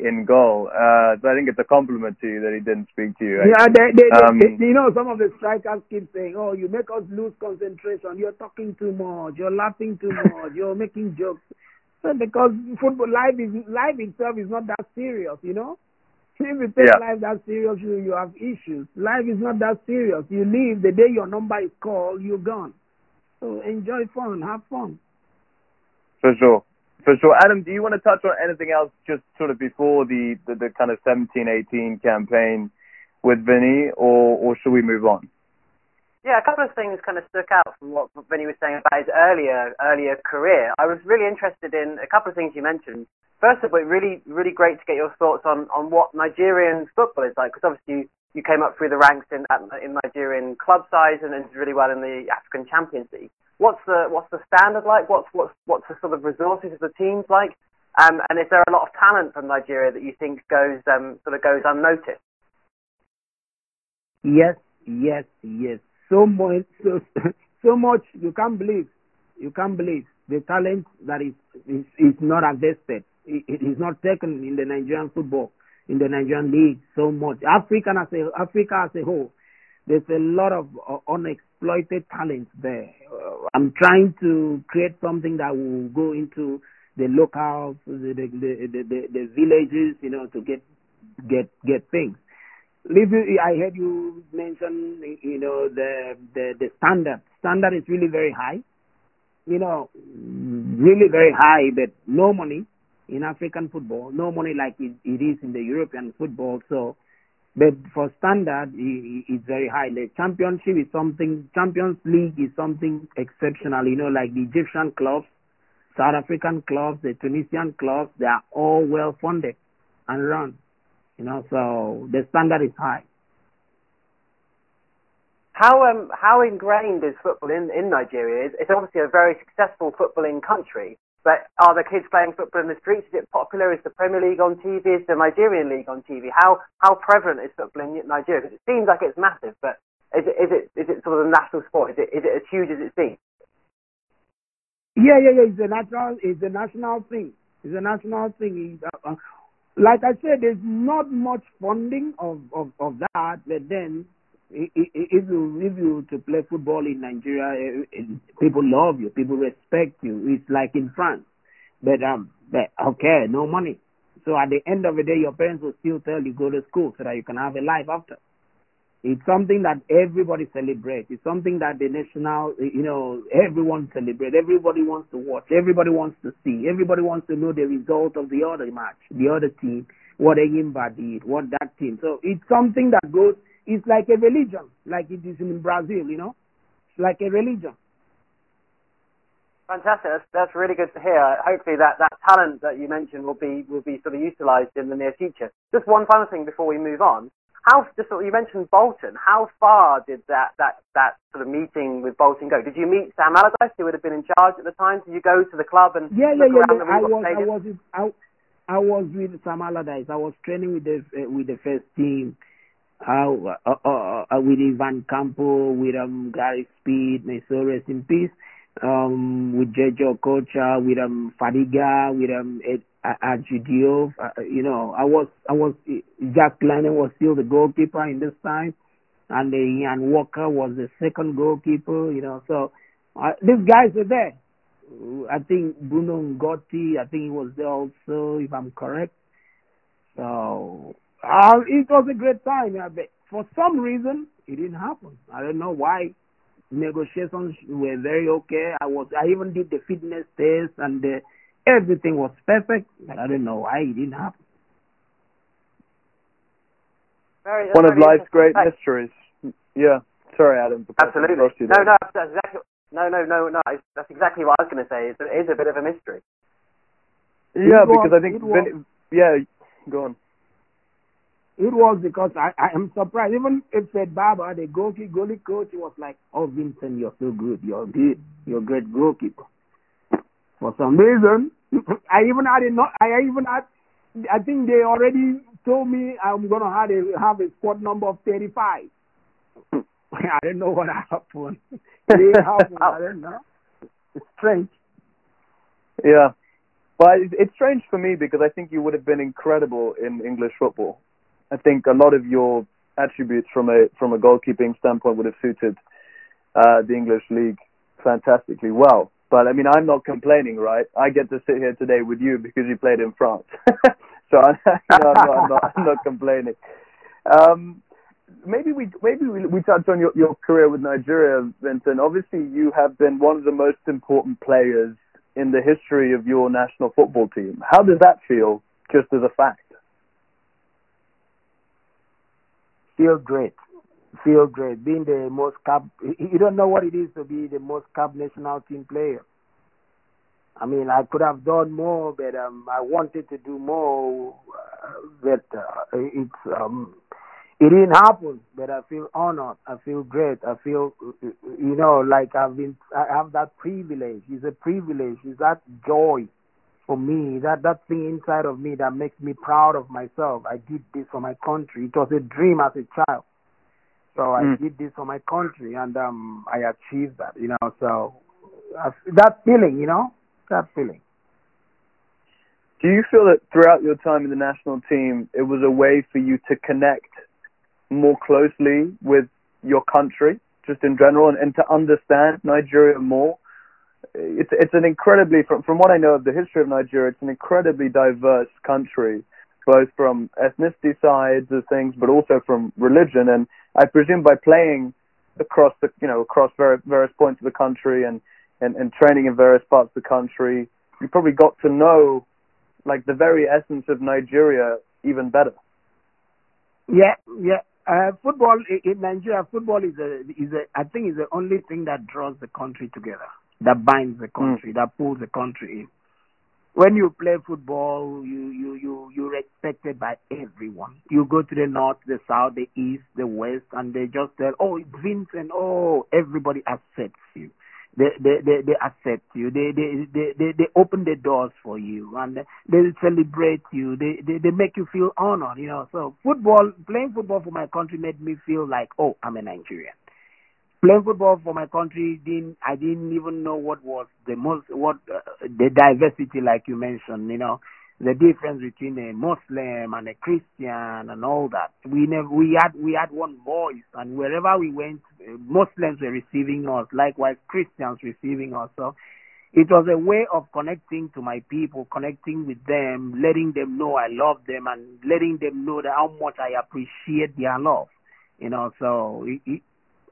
in goal. Uh, so I think it's a compliment to you that he didn't speak to you. Yeah, they, they, Um, they, you know, some of the strikers keep saying, "Oh, you make us lose concentration. You're talking too much. You're laughing too much. You're making jokes." So because football life is life itself is not that serious, you know. If you take Yeah. life that serious, you you have issues. Life is not that serious. You leave the day your number is called, you're gone. So enjoy fun, have fun. For sure. For sure. Adam, do you want to touch on anything else just sort of before the, the, the kind of 17-18 campaign with Vinny, or, or should we move on? Yeah, a couple of things kind of stuck out from what Vinny was saying about his earlier earlier career. I was really interested in a couple of things you mentioned. First of all, really really great to get your thoughts on, on what Nigerian football is like, because obviously you, you came up through the ranks in in Nigerian club size and did really well in the African Champions League. What's the what's the standard like? What's what's what's the sort of resources of the teams like? Um, and is there a lot of talent from Nigeria that you think goes um, sort of goes unnoticed? Yes, yes, yes. So much, so, so much. You can't believe. You can't believe the talent that is is, is not invested. It, is not taken in the Nigerian football, in the Nigerian league. So much. African as a Africa as a whole, there's a lot of uh, unexploited talent there. Uh, I'm trying to create something that will go into the locals, the the, the the the villages, you know, to get get get things. I heard you mention, you know, the, the, the standard. Standard is really very high. You know, really very high, but no money in African football. No money like it, it is in the European football. So, but for standard, it's very high. The championship is something, Champions League is something exceptional. You know, like the Egyptian clubs, South African clubs, the Tunisian clubs, they are all well funded and run. You know, so the standard is high. How um how ingrained is football in in Nigeria? It's obviously a very successful footballing country, but are the kids playing football in the streets? Is it popular? Is the Premier League on TV? Is the Nigerian league on TV? How how prevalent is football in Nigeria? Because it seems like it's massive, but is it is it is it sort of a national sport? Is it is it as huge as it seems? Yeah, yeah, yeah. It's a national it's a national thing. It's a national thing. Uh, uh, like I said, there's not much funding of, of, of that, but then if you if you to play football in Nigeria, eh, eh, people love you, people respect you. It's like in France, but um, but okay, no money. So at the end of the day, your parents will still tell you go to school so that you can have a life after. It's something that everybody celebrates. It's something that the national, you know, everyone celebrates. Everybody wants to watch. Everybody wants to see. Everybody wants to know the result of the other match, the other team, what Enyimba did, what that team. So it's something that goes. It's like a religion, like it is in Brazil. You know, it's like a religion. Fantastic. That's, that's really good to hear. Hopefully that, that talent that you mentioned will be will be sort of utilised in the near future. Just one final thing before we move on. How just you mentioned Bolton? How far did that that that sort of meeting with Bolton go? Did you meet Sam Allardyce, who would have been in charge at the time? Did you go to the club and yeah, look yeah, yeah, around yeah. the I was? I was, I, I was with Sam Allardyce. I was training with the uh, with the first team. Uh, uh, uh, uh, with Ivan Campo, with um, Gary Speed, may so rest in peace. Um, with Jay-Jay Okocha, with um, Fadiga, with um, Ed, Ajudio. Uh, you know, I was, I was, Jääskeläinen was still the goalkeeper in this time, and uh, Ian Walker was the second goalkeeper. You know, so uh, these guys were there. I think Bruno N'Gotty, I think he was there also, if I'm correct. So uh, it was a great time. Yeah, but for some reason, it didn't happen. I don't know why. Negotiations were very okay. I was, I even did the fitness test, and uh, everything was perfect. But I don't know why it didn't happen. Very, One of life's great interesting. mysteries. Yeah. Sorry, Adam. for Absolutely. across No, no, that's exactly. No, no, no, no. That's exactly what I was going to say. It's, a bit of a mystery. Yeah, It was- because I think it was- Vin- yeah. Go on. It was because I, I am surprised. Even if said Baba, the goalkeeper, goalie coach, was like, "Oh, Vincent, you're so good. You're good. You're a great goalkeeper." For some reason, I even had a not. I even had. I think they already told me I'm gonna have a have a squad number of 35. I don't know what happened. It happened. I don't know. It's strange. Yeah. It- it's strange for me because I think you would have been incredible in English football. I think a lot of your attributes from a from a goalkeeping standpoint would have suited uh, the English league fantastically well. But I mean, I'm not complaining, right? I get to sit here today with you because you played in France, so I'm, not, I'm, not, I'm not complaining. Um, maybe we maybe we, we touch on your, your career with Nigeria, Vincent. Obviously, you have been one of the most important players in the history of your national football team. How does that feel, just as a fact? Feel great. Feel great. Being the most cap, you don't know what it is to be the most cap national team player. I mean, I could have done more, but um, I wanted to do more. Uh, but uh, it's um, it didn't happen. But I feel honored. I feel great. I feel, you know, like I've been. I have that privilege. It's a privilege. It's that joy for me. That that thing inside of me that makes me proud of myself. I did this for my country. It was a dream as a child. So I Mm. did this for my country, and um, I achieved that. You know, so uh, that feeling, you know, that feeling. Do you feel that throughout your time in the national team, it was a way for you to connect more closely with your country, just in general, and, and to understand Nigeria more? It's it's an incredibly, from from what I know of the history of Nigeria, it's an incredibly diverse country, both from ethnicity sides of things, but also from religion. And I presume by playing across the you know across various, various points of the country and, and and training in various parts of the country, you probably got to know like the very essence of Nigeria even better. Yeah, yeah. Uh, football in Nigeria, football is a is a I think is the only thing that draws the country together, that binds the hmm. country, that pulls the country in. When you play football, you you you you're respected by everyone. You go to the north, the south, the east, the west, and they just tell, "Oh, it's Vincent." Oh, everybody accepts you. They they they, they accept you. They, they they they they open the doors for you, and they celebrate you. They they they make you feel honored. You know. So football, playing football for my country made me feel like, oh, I'm a Nigerian. Playing football for my country didn't I didn't even know what was the most what uh, the diversity like you mentioned you know the difference between a Muslim and a Christian and all that. We never we had we had one voice and wherever we went uh, Muslims were receiving us likewise Christians receiving us. So it was a way of connecting to my people connecting with them letting them know I love them and letting them know that how much I appreciate their love you know. So it, it,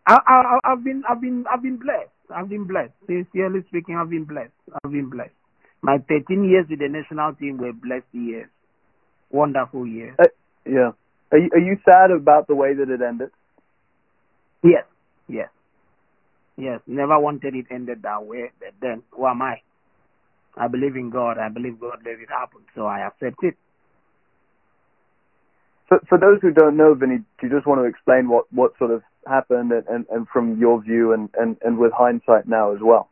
I, I, I've been, I've been, I've been blessed. I've been blessed. Sincerely speaking, I've been blessed. I've been blessed. My 13 years with the national team were blessed years, wonderful years. Uh, yeah. Are you, are you sad about the way that it ended? Yes, yes, yes. Never wanted it ended that way. But then, who am I? I believe in God. I believe God let it happen, so I accept it. For, for those who don't know, Vinny, do you just want to explain what, what sort of happened and, and, and from your view and, and, and with hindsight now as well?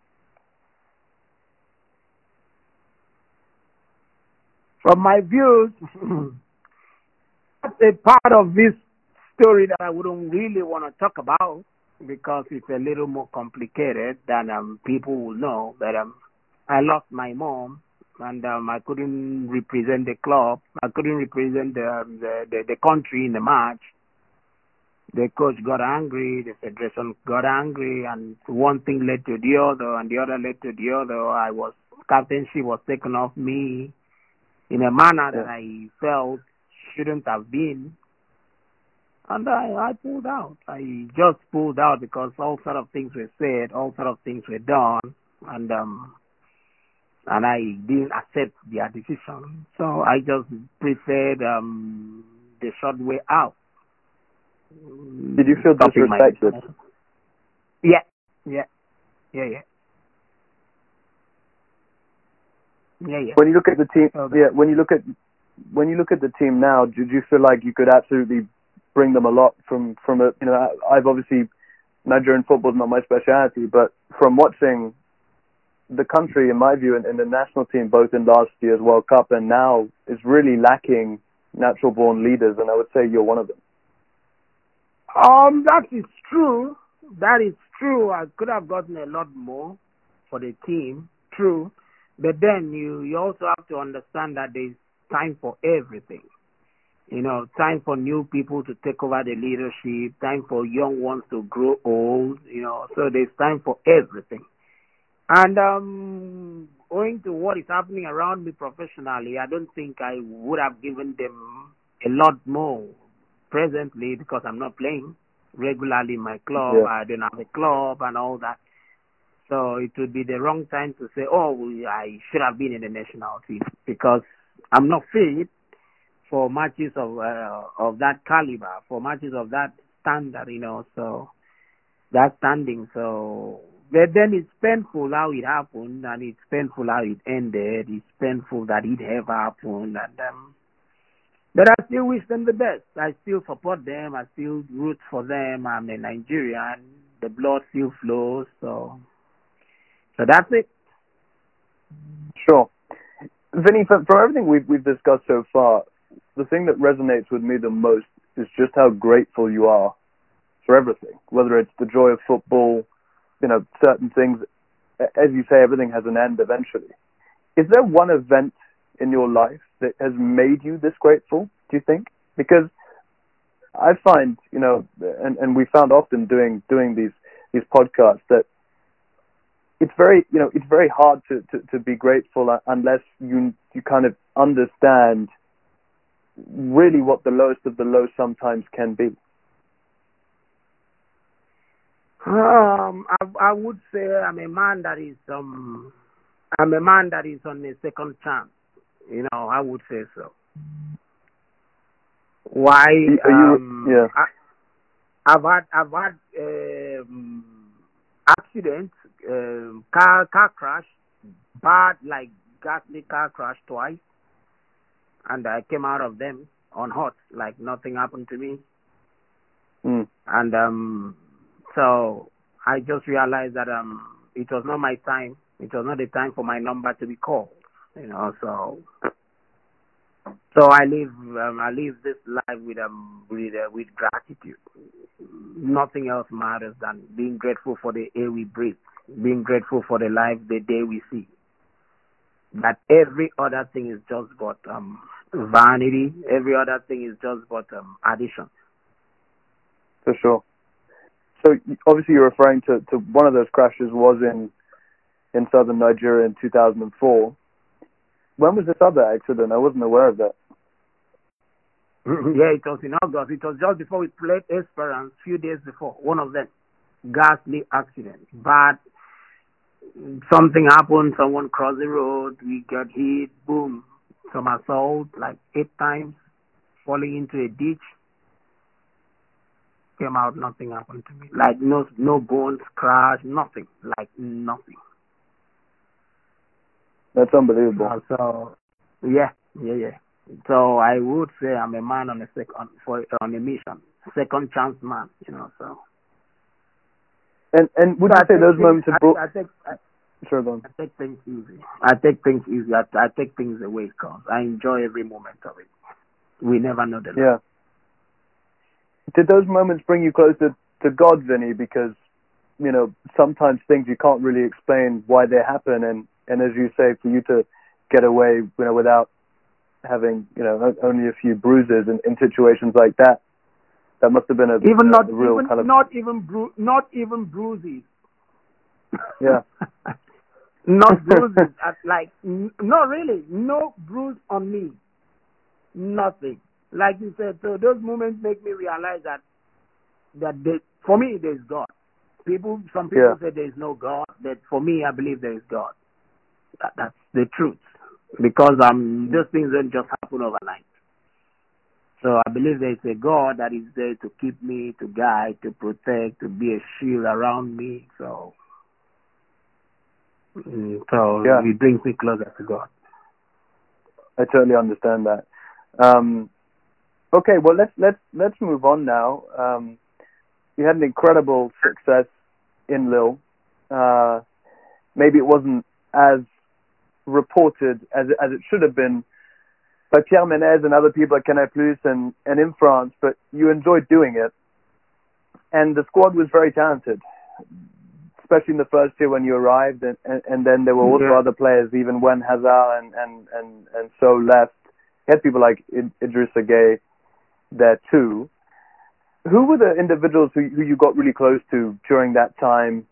From my views, that's a part of this story that I wouldn't really want to talk about because it's a little more complicated than um, people will know. But um, I lost my mom and um, I couldn't represent the club. I couldn't represent the, the, the the country in the match. The coach got angry. The federation got angry, and one thing led to the other, and the other led to the other. I was captainship was taken off me in a manner that I felt shouldn't have been. And I, I pulled out. I just pulled out because all sort of things were said, all sort of things were done, and um, and I didn't accept their decision. So I just preferred um, the short way out. Did you feel disrespected? Yeah, yeah, yeah, yeah. Yeah, yeah. When you look at the team, Okay. yeah. When you look at when you look at the team now, did you feel like you could absolutely bring them a lot from from a you know I've obviously Nigerian football is not my speciality, but from watching the country, in my view, and, and the national team, both in last year's World Cup and now, is really lacking natural born leaders, and I would say you're one of them. Um, that is true. That is true. I could have gotten a lot more for the team. True. But then you, you also have to understand that there's time for everything. You know, time for new people to take over the leadership, time for young ones to grow old, you know, so there's time for everything. And um owing to what is happening around me professionally, I don't think I would have given them a lot more presently because I'm not playing regularly in my club. Yeah. I don't have a club and all that. So it would be the wrong time to say, oh, I should have been in the national team because I'm not fit for matches of uh, of that caliber, for matches of that standard, you know. So that standing. So but then it's painful how it happened, and it's painful how it ended. It's painful that it ever happened, and um, but I still wish them the best. I still support them. I still root for them. I'm a Nigerian. The blood still flows. So, so that's it. Sure. Vinny, from, from everything we've, we've discussed so far, the thing that resonates with me the most is just how grateful you are for everything, whether it's the joy of football, you know, certain things. As you say, everything has an end eventually. Is there one event in your life that has made you this grateful, do you think? Because I find, you know, and, and we found often doing, doing these, these podcasts that it's very you know it's very hard to, to, to be grateful unless you you kind of understand really what the lowest of the low sometimes can be. Um, I, I would say I'm a man that is um, I'm a man that is on a second chance. You know, I would say so. Why? Um, yeah. I, I've had I've had um, accidents, um, car car crash, bad like ghastly car crash twice, and I came out of them on hot, like nothing happened to me. Mm. and um so I just realized that um it was not my time. It was not the time for my number to be called. You know, so So I live um, I live this life with um with uh, with gratitude. Nothing else matters than being grateful for the air we breathe, being grateful for the life, the day we see. That every other thing is just but um vanity. Every other thing is just but um addition. For sure. So obviously you're referring to, to one of those crashes was in in southern Nigeria in 2004. When was this other accident? I wasn't aware of that. yeah, it was in August. It was just before we played Esperance, a few days before. One of them, ghastly accident. But something happened. Someone crossed the road. We got hit. Boom. Some assault, like eight times, falling into a ditch. Came out. Nothing happened to me. Like no, no bones crash. Nothing. Like nothing. That's unbelievable. Uh, so, yeah, yeah, yeah. So I would say I'm a man on a second for on a mission, second chance man, you know. So. And and would So you I say those moments of I, bro- I take I, sure go on. I take things easy. I take things easy. I, I take things the way it comes. I enjoy every moment of it. We never know the Yeah. Did those moments bring you closer to God, Vinny? Because you know sometimes things you can't really explain why they happen, and and as you say, for you to get away, you know, without having you know only a few bruises in, in situations like that, that must have been a even not a real even kind of not even bru- not even bruises. Yeah. not bruises. like n- not really. No bruise on me. Nothing. Like you said, so those moments make me realize that that they, for me there's God. People, some people Yeah. say there is no God, but for me, I believe there is God. That, that's the truth. Because um, those things don't just happen overnight. So I believe there is a God that is there to keep me, to guide, to protect, to be a shield around me. So, mm, so Yeah. it brings me closer to God. I totally understand that. Um, okay, well let's let's let's move on now. Um, you had an incredible success in Lille. Uh, maybe it wasn't as reported as it, as it should have been by Pierre Ménès and other people at Canal Plus and and in France, but you enjoyed doing it, and the squad was very talented. Especially in the first year when you arrived, and, and, and then there were also Yeah. other players, even when Hazard and and and and so left. You had people like Id- Idrissa Gueye there too. Who were the individuals who who you got really close to during that time?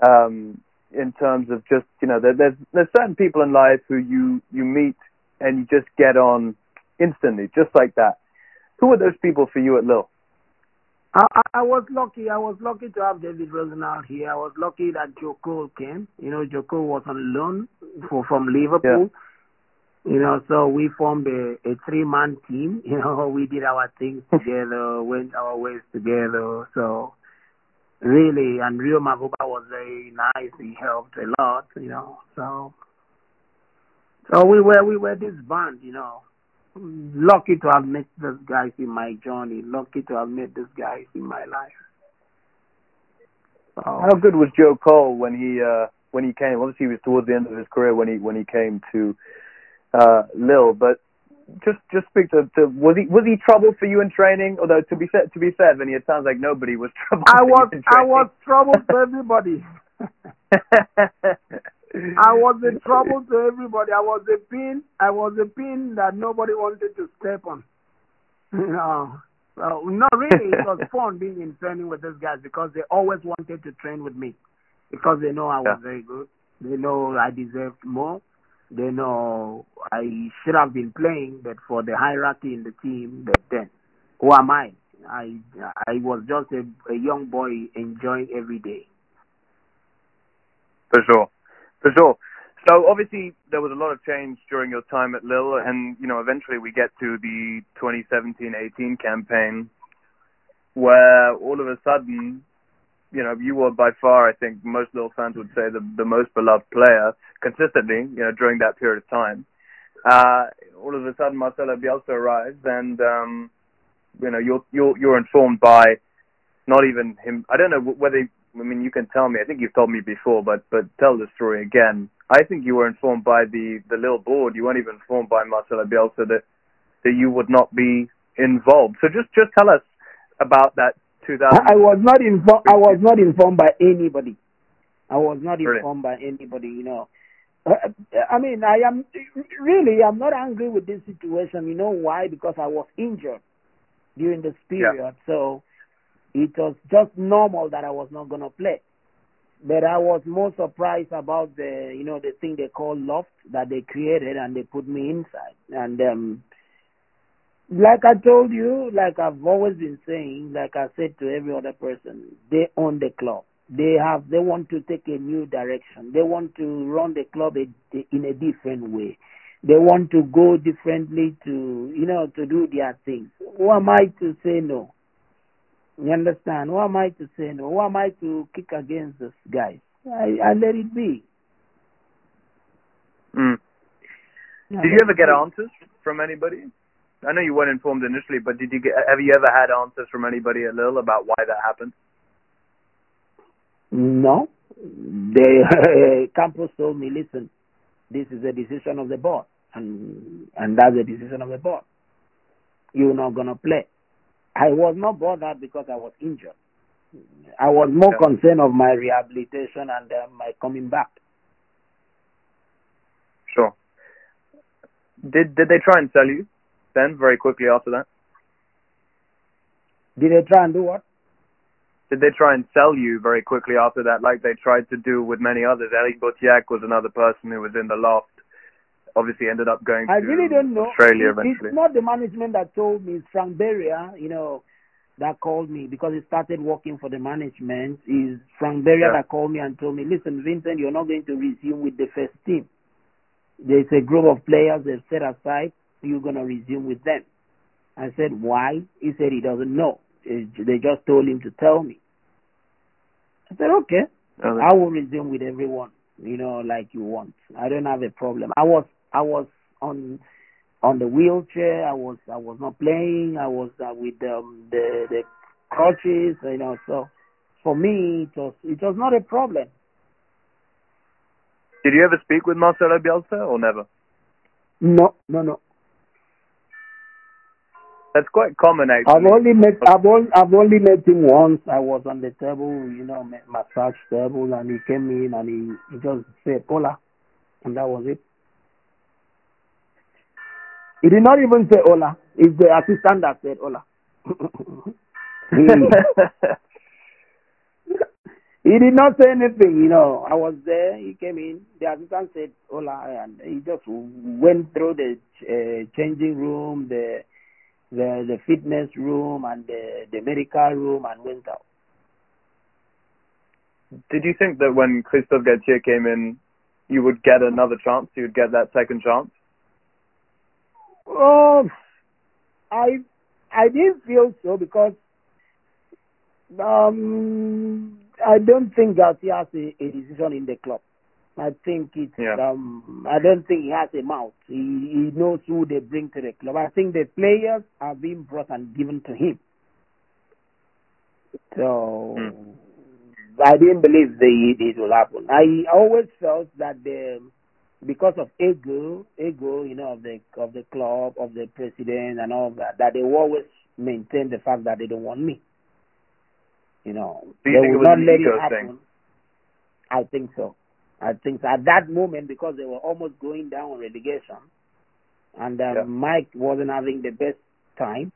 Um, in terms of just you know, there, there's there's certain people in life who you you meet and you just get on instantly, just like that. Who were those people for you at Lille? I, I, was lucky. I was lucky to have David Rozehnal here. I was lucky that Joe Cole came. You know, Joe Cole was on loan for from Liverpool. You know, so we formed a, a three man team. You know, we did our things together, went our ways together. So really, and Rio Mavuba was very nice. He helped a lot. You know, so so we were we were this band. You know, lucky to have met these guys in my journey. Lucky to have met these guys in my life. So, How good was Joe Cole when he uh, when he came? Obviously, he was towards the end of his career when he when he came to uh, Lille. But just just speak to, to was he was he trouble for you in training? Although to be said to be fair, Vinny, it sounds like nobody was trouble. I for was you in I was trouble to everybody. I was a trouble to everybody. I was a pin. I was a pin that nobody wanted to step on. You oh, know, so no, really, it was fun being in training with these guys because they always wanted to train with me because they know I was Yeah. very good. They know I deserved more. They know uh, I should have been playing, but for the hierarchy in the team, but then who am I? I I was just a, a young boy enjoying every day. For sure, for sure. So obviously there was a lot of change during your time at Lille, and you know eventually we get to the 2017-18 campaign, where all of a sudden, you know, you were by far, I think, most Lille fans would say the the most beloved player consistently, you know, during that period of time. Uh, all of a sudden, Marcelo Bielsa arrives, and um, you know you're you're you're informed by not even him. I don't know whether. I mean, you can tell me. I think you've told me before, but but tell the story again. I think you were informed by the the Lille board. You weren't even informed by Marcelo Bielsa that that you would not be involved. So just just tell us about that 2000. I, I was not informed. I was not informed by anybody. I was not Brilliant. informed by anybody. You know, Uh, I mean, I am really. I'm not angry with this situation. You know why? Because I was injured during this period, so it was just normal that I was not gonna play. But I was more surprised about the, you know, the thing they call loft that they created and they put me inside. And um like I told you, like I've always been saying, like I said to every other person, they own the club. They have, they want to take a new direction. They want to run the club a, in a different way. They want to go differently to, you know, to do their things. Who am I to say no? You understand? Who am I to say no? Who am I to kick against this guys? I, I let it be. Mm. Did you ever get answers from anybody? I know you weren't informed initially, but did you get? Have you ever had answers from anybody at Lille about why that happened? No. The Campos told me, listen, this is a decision of the board, and and that's a decision of the board. You're not gonna play. I was not bothered because I was injured. I was more Yeah. concerned of my rehabilitation and uh, my coming back. Sure. Did did they try and sell you then very quickly after that? Did they try and do what? Did they try and sell you very quickly after that, like they tried to do with many others? Eric Bauthéac was another person who was in the loft. Obviously, ended up going I to really don't know. Australia It- eventually. It's not the management that told me. It's Franck Béria, you know, that called me because he started working for the management. Is Franck Béria Yeah. that called me and told me, listen, Vincent, you're not going to resume with the first team. There's a group of players they've set aside. You're going to resume with them. I said, why? He said he doesn't know. They just told him to tell me. I said, okay. Oh, I will resume with everyone, you know, like you want. I don't have a problem. I was I was on on the wheelchair. I was I was not playing. I was uh, with um, the the crutches, you know. So for me, it was it was not a problem. Did you ever speak with Marcelo Bielsa or never? No, no, no. That's quite common actually. I've only met I've only I've only met him once. I was on the table, you know, massage table, and he came in and he, he just said "Hola," and that was it. He did not even say "Hola." It's the assistant that said "Hola." he, he did not say anything, you know. I was there. He came in. The assistant said "Hola," and he just went through the uh, changing room, the the the fitness room and the the medical room and went out. Did you think that when Christophe Galtier came in, you would get another chance? You would get that second chance? Oh, I I didn't feel so because um I don't think Galtier has a, a decision in the club. I think it's Yeah. um I don't think he has a mouth. He he knows who they bring to the club. I think the players are being brought and given to him. So Hmm. I didn't believe the it will happen. I always felt that the because of ego, ego, you know, of the of the club, of the president, and all that, that they always maintain the fact that they don't want me. You know, Do you they will not let it happen. thing? I think so. I think. At that moment, because they were almost going down on relegation, and um, Yeah. Mike wasn't having the best time,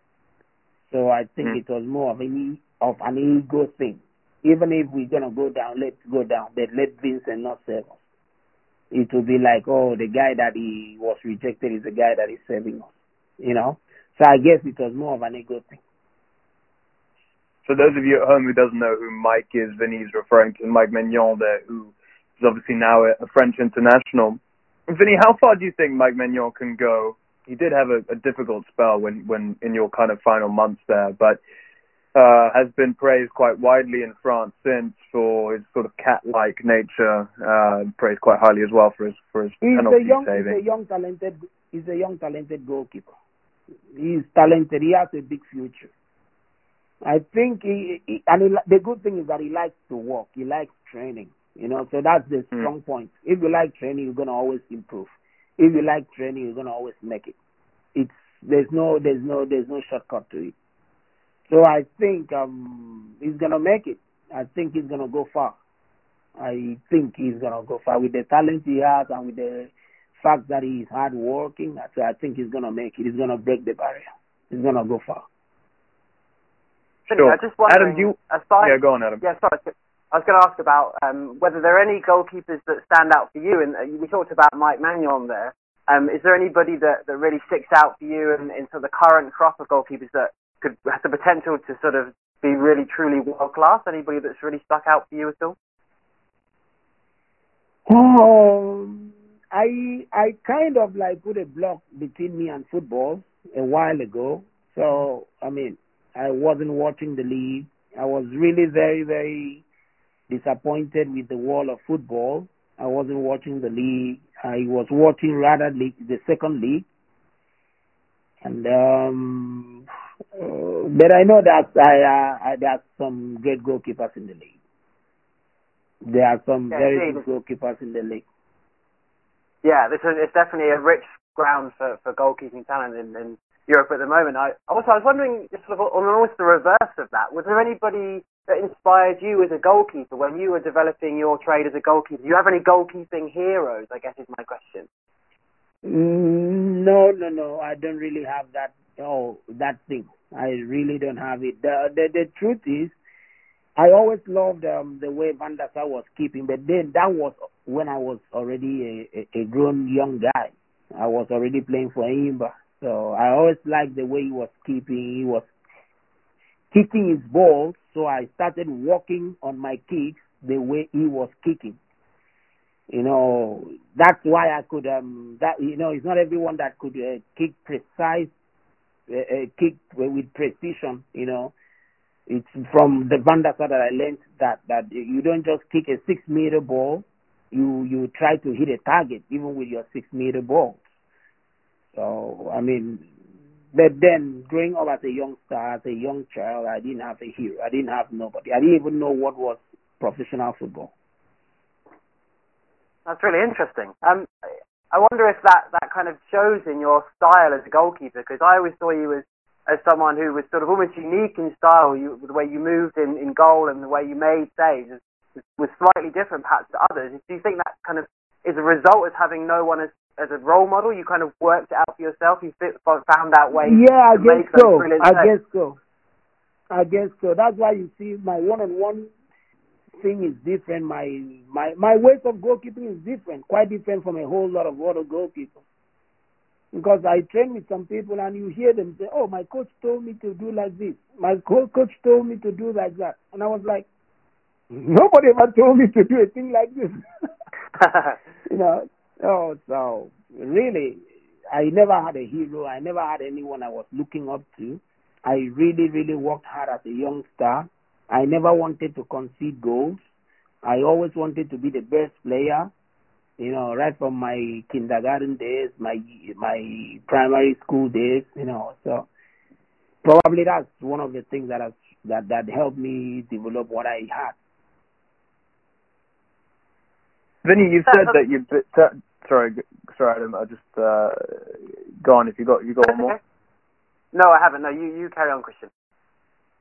so I think Mm. it was more of an of an ego thing. Even if we're gonna go down, let's go down. But let Vincent not save us. It will be like, oh, the guy that he was rejected is the guy that is saving us. You know. So I guess it was more of an ego thing. For those of you at home who doesn't know who Mike is, Vinny's referring to Mike Maignan there, who is obviously now a, a French international. Vinny, how far do you think Mike Maignan can go? He did have a, a difficult spell when, when in your kind of final months there, but uh, has been praised quite widely in France since for his sort of cat-like nature. Uh, praised quite highly as well for his for his He's penalty a young, he's a young talented, he's a young talented goalkeeper. He's talented. He has a big future. I think he, he and he, the good thing is that he likes to work. He likes training. You know, so that's the Hmm. strong point. If you like training, you're gonna always improve. If you like training, you're gonna always make it. It's there's no there's no there's no shortcut to it. So I think um he's gonna make it. I think he's gonna go far. I think he's gonna go far with the talent he has and with the fact that he's hard working. I, I think he's gonna make it. He's gonna break the barrier. He's gonna go far. Sure. I just Adam, do you? aside, Yeah, go on, Adam. Yeah, sorry. I was going to ask about um, whether there are any goalkeepers that stand out for you. And uh, we talked about Mike Maignan there. Um, is there anybody that, that really sticks out for you in, in sort of the current crop of goalkeepers that could has the potential to sort of be really truly world class? Anybody that's really stuck out for you at all? Um, I I kind of like put a block between me and football a while ago. So I mean, I wasn't watching the league. I was really very very disappointed with the world of football. I wasn't watching the league. I was watching rather league, the second league. And um, uh, but I know that I, uh, I there's some great goalkeepers in the league. There are some Yeah, very good goalkeepers in the league. Yeah, this is, it's definitely a rich ground for, for goalkeeping talent in, in Europe at the moment. I also I was wondering, just sort of on almost the reverse of that, was there anybody that inspired you as a goalkeeper when you were developing your trade as a goalkeeper? Do you have any goalkeeping heroes? I guess is my question. Mm, No, no, no. I don't really have that. Oh, that thing. I really don't have it. The the, the truth is, I always loved um, the way Van der Sar was keeping, but then that was when I was already a, a, a grown young guy. I was already playing for Enyimba, so I always liked the way he was keeping. He was kicking his ball, so I started walking on my kicks the way he was kicking. You know, that's why I could um that you know it's not everyone that could uh, kick precise uh, uh, kick with precision. You know, it's from the Van der Sar that I learned that that you don't just kick a six meter ball. You you try to hit a target even with your six meter ball. So I mean, but then growing up as a youngster, as a young child, I didn't have a hero. I didn't have nobody. I didn't even know what was professional football. That's really interesting. Um, I wonder if that, that kind of shows in your style as a goalkeeper because I always saw you as, as someone who was sort of almost unique in style. You, the way you moved in, in goal and the way you made saves was, slightly different perhaps to others. Do you think that kind of is a result of having no one as, as a role model? You kind of worked it out for yourself. You fit, found that way. Yeah, I guess so. I guess so. I guess so. That's why you see my one-on-one thing is different. My my my ways of goalkeeping is different, quite different from a whole lot of other goalkeepers. Because I train with some people and you hear them say, "Oh, my coach told me to do like this. My co- coach told me to do like that," and I was like, "Nobody ever told me to do a thing like this." you know. Oh, so really, I never had a hero. I never had anyone I was looking up to. I really, really worked hard as a youngster. I never wanted to concede goals. I always wanted to be the best player. You know, right from my kindergarten days, my my primary school days. You know, so probably that's one of the things that has that that helped me develop what I had. Vinny, Uh, said that you. Sorry, sorry, Adam. I just uh, go on. If you got you got one more. No, I haven't. No, you, you carry on, Christian.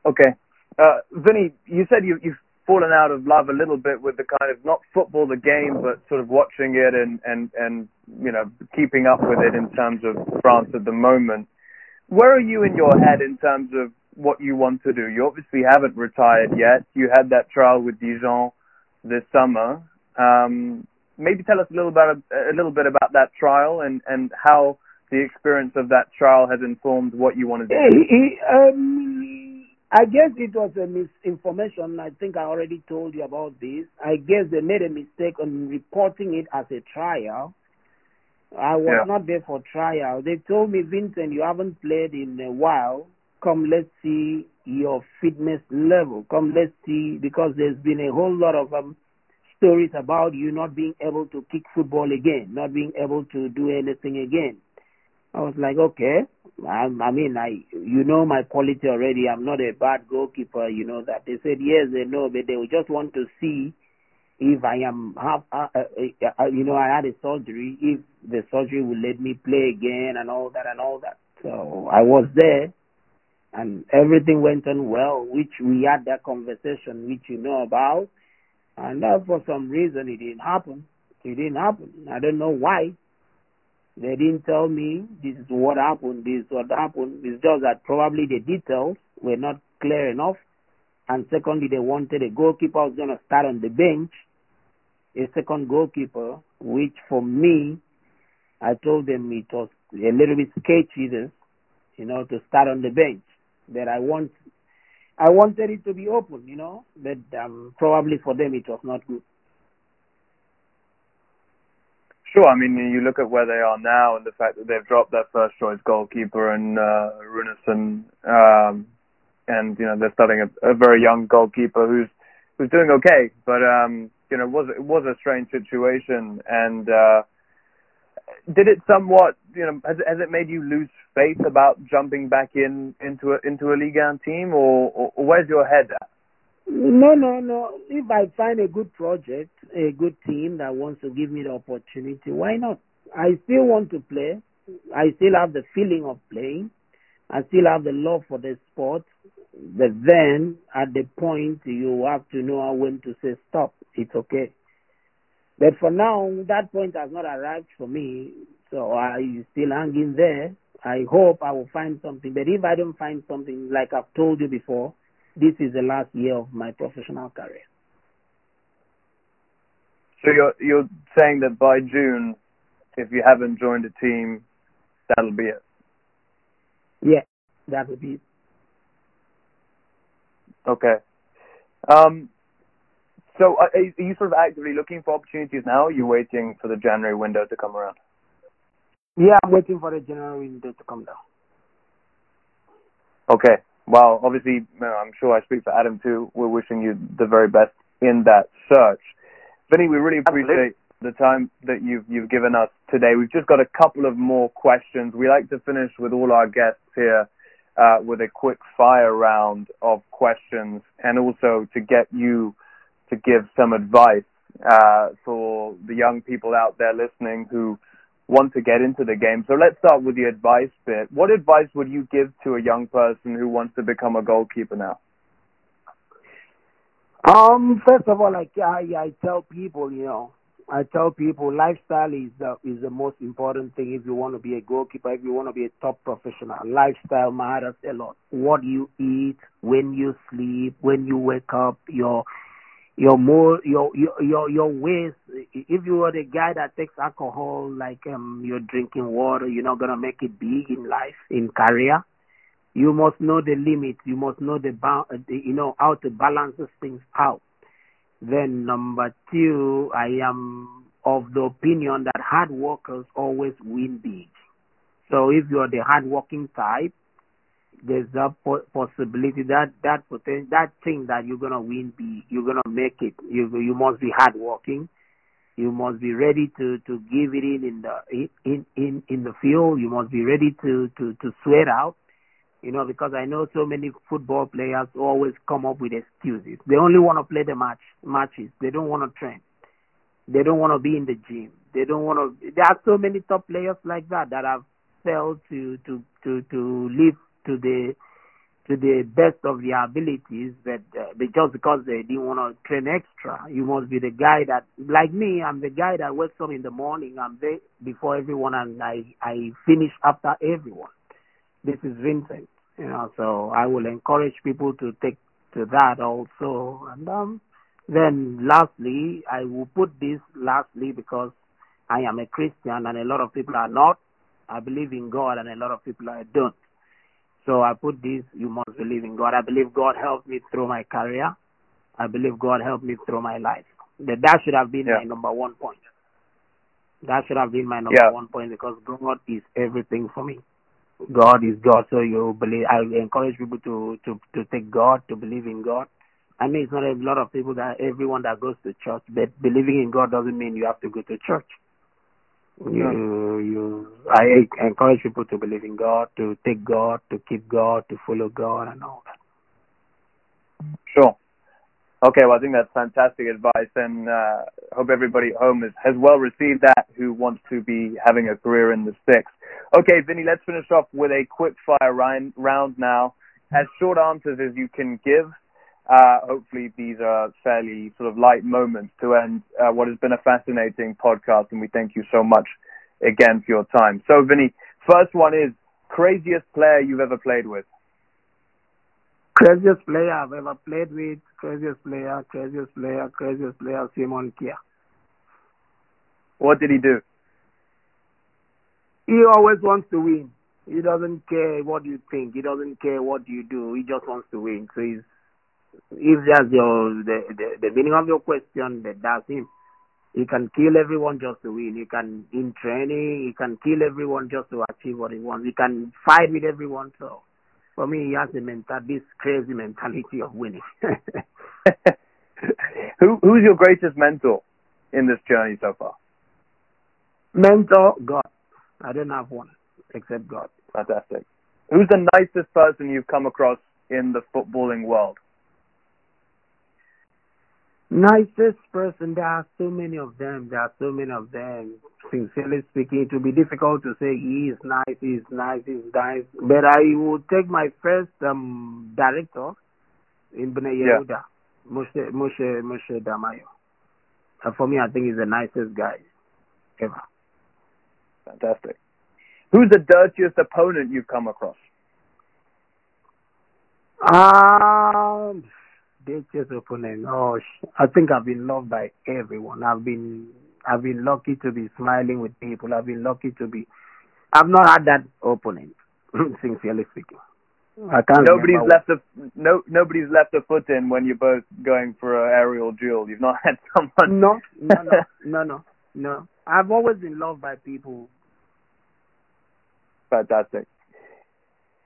Okay. Uh, Vinny, you said you, you've fallen out of love a little bit with the kind of not football, the game, but sort of watching it and, and, and you know keeping up with it in terms of France at the moment. Where are you in your head in terms of what you want to do? You obviously haven't retired yet. You had that trial with Dijon this summer. Um, maybe tell us a little about a little bit about that trial and, and how the experience of that trial has informed what you want to do. Eh, eh, um, I guess it was a misinformation. I think I already told you about this. I guess they made a mistake on reporting it as a trial. I was Yeah. not there for trial. They told me, Vincent, you haven't played in a while. Come, let's see your fitness level. Come, let's see, because there's been a whole lot of um, stories about you not being able to kick football again, not being able to do anything again. I was like, okay. I, I mean, I, you know my quality already. I'm not a bad goalkeeper. You know that. They said yes, they know, but they just want to see if I am half, uh, uh, uh, you know, I had a surgery, if the surgery will let me play again and all that and all that. So I was there and everything went on well, which we had that conversation, which you know about. And uh, for some reason, it didn't happen. It didn't happen. I don't know why. They didn't tell me this is what happened, this is what happened. It's just that probably the details were not clear enough. And secondly, they wanted a goalkeeper who's going to start on the bench, a second goalkeeper, which for me, I told them it was a little bit sketchy, you know, to start on the bench. That I want, I wanted it to be open, you know, but um, probably for them it was not good. Sure. I mean, you look at where they are now and the fact that they've dropped their first choice goalkeeper and uh, Runarsson, um, and you know they're starting a, a very young goalkeeper who's who's doing okay, but um, you know it was it was a strange situation. And uh, did it somewhat, you know, has, has it made you lose faith about jumping back in into a into a Ligue 1 team, or, or, or where's your head at? No, no, no. If I find a good project, a good team that wants to give me the opportunity, why not? I still want to play. I still have the feeling of playing. I still have the love for the sport. But then, at the point, you have to know when to say stop. It's okay. But for now, that point has not arrived for me. So I'm still hanging there. I hope I will find something. But if I don't find something, like I've told you before, this is the last year of my professional career. So you're you're saying that by June, if you haven't joined a team, that'll be it. Yeah, that will be it. Okay. Um. So are, are you sort of actively looking for opportunities now? Or are you waiting for the January window to come around? Yeah, I'm waiting for the January window to come down. Okay. Well, obviously, you know, I'm sure I speak for Adam too. We're wishing you the very best in that search. Vinny, we really appreciate the time that you've you've given us today. We've just got a couple of more questions. We like to finish with all our guests here uh, with a quick fire round of questions, and also to get you to give some advice uh, for the young people out there listening who want to get into the game. So let's start with the advice bit. What advice would you give to a young person who wants to become a goalkeeper now? Um, first of all, like I, I tell people, you know, I tell people lifestyle is the is the most important thing if you want to be a goalkeeper, if you want to be a top professional. Lifestyle matters a lot. What you eat, when you sleep, when you wake up, your your more your your your your ways. If you are the guy that takes alcohol, like um, you're drinking water, you're not gonna make it big in life, in career. You must know the limits. You must know the, ba- the you know how to balance things out. Then number two, I am of the opinion that hard workers always win big. So if you're the hard working type, there's a po- possibility that that poten- that thing that you're gonna win big, you're gonna make it. You you must be hardworking. You must be ready to to give it in in the in in in the field. You must be ready to to to sweat out. You know, because I know so many football players always come up with excuses. They only want to play the match matches. They don't want to train. They don't want to be in the gym. They don't want to. There are so many top players like that that have failed to to to to live to the to the best of their abilities, but, uh, just because they didn't want to train extra, you must be the guy that, like me, I'm the guy that wakes up in the morning. I'm there before everyone, and I I finish after everyone. This is Vincent, you know. So I will encourage people to take to that also, and um, then lastly, I will put this lastly because I am a Christian and a lot of people are not. I believe in God and a lot of people are don't. So I put this, you must believe in God. I believe God helped me through my career. I believe God helped me through my life. That that should have been Yeah. my number one point. That should have been my number Yeah. one point because God is everything for me. God is God, so you believe. I encourage people to to to take God, to believe in God. I mean, it's not a lot of people that everyone that goes to church, but believing in God doesn't mean you have to go to church. You, you, I encourage people to believe in God, to take God, to keep God, to follow God, and all that. Sure. Okay, well, I think that's fantastic advice, and uh, hope everybody at home has, has well received that who wants to be having a career in the sticks. Okay, Vinny, let's finish off with a quick fire round now. As short answers as you can give. Uh, hopefully, these are fairly sort of light moments to end uh, what has been a fascinating podcast, and we thank you so much again for your time. So, Vinny, first one is craziest player you've ever played with. Craziest player I've ever played with, craziest player, craziest player, craziest player, Simon Kjær. What did he do? He always wants to win. He doesn't care what you think. He doesn't care what you do. He just wants to win. So he's, if that's your the, the the meaning of your question, that that's him. He can kill everyone just to win. He can in training. He can kill everyone just to achieve what he wants. He can fight with everyone. So for me, he has a mental, this crazy mentality of winning. Who who's your greatest mentor in this journey so far? Mentor, God. I don't have one except God. Fantastic. Who's the nicest person you've come across in the footballing world? Nicest person, there are so many of them. There are so many of them. Sincerely speaking, it would be difficult to say he is nice, he is nice, he is nice. But I would take my first um, director in Bnei Yehuda, yeah. Moshe, Moshe, Moshe Damayo. And for me, I think he's the nicest guy ever. Fantastic. Who's the dirtiest opponent you've come across? Um, dirtiest opponent. Oh, I think I've been loved by everyone. I've been, I've been lucky to be smiling with people. I've been lucky to be. I've not had that opponent, sincerely speaking. I can't. Nobody's left a no. Nobody's left a foot in when you're both going for an aerial duel. You've not had someone. No, no, no, no, no, no. I've always been loved by people fantastic.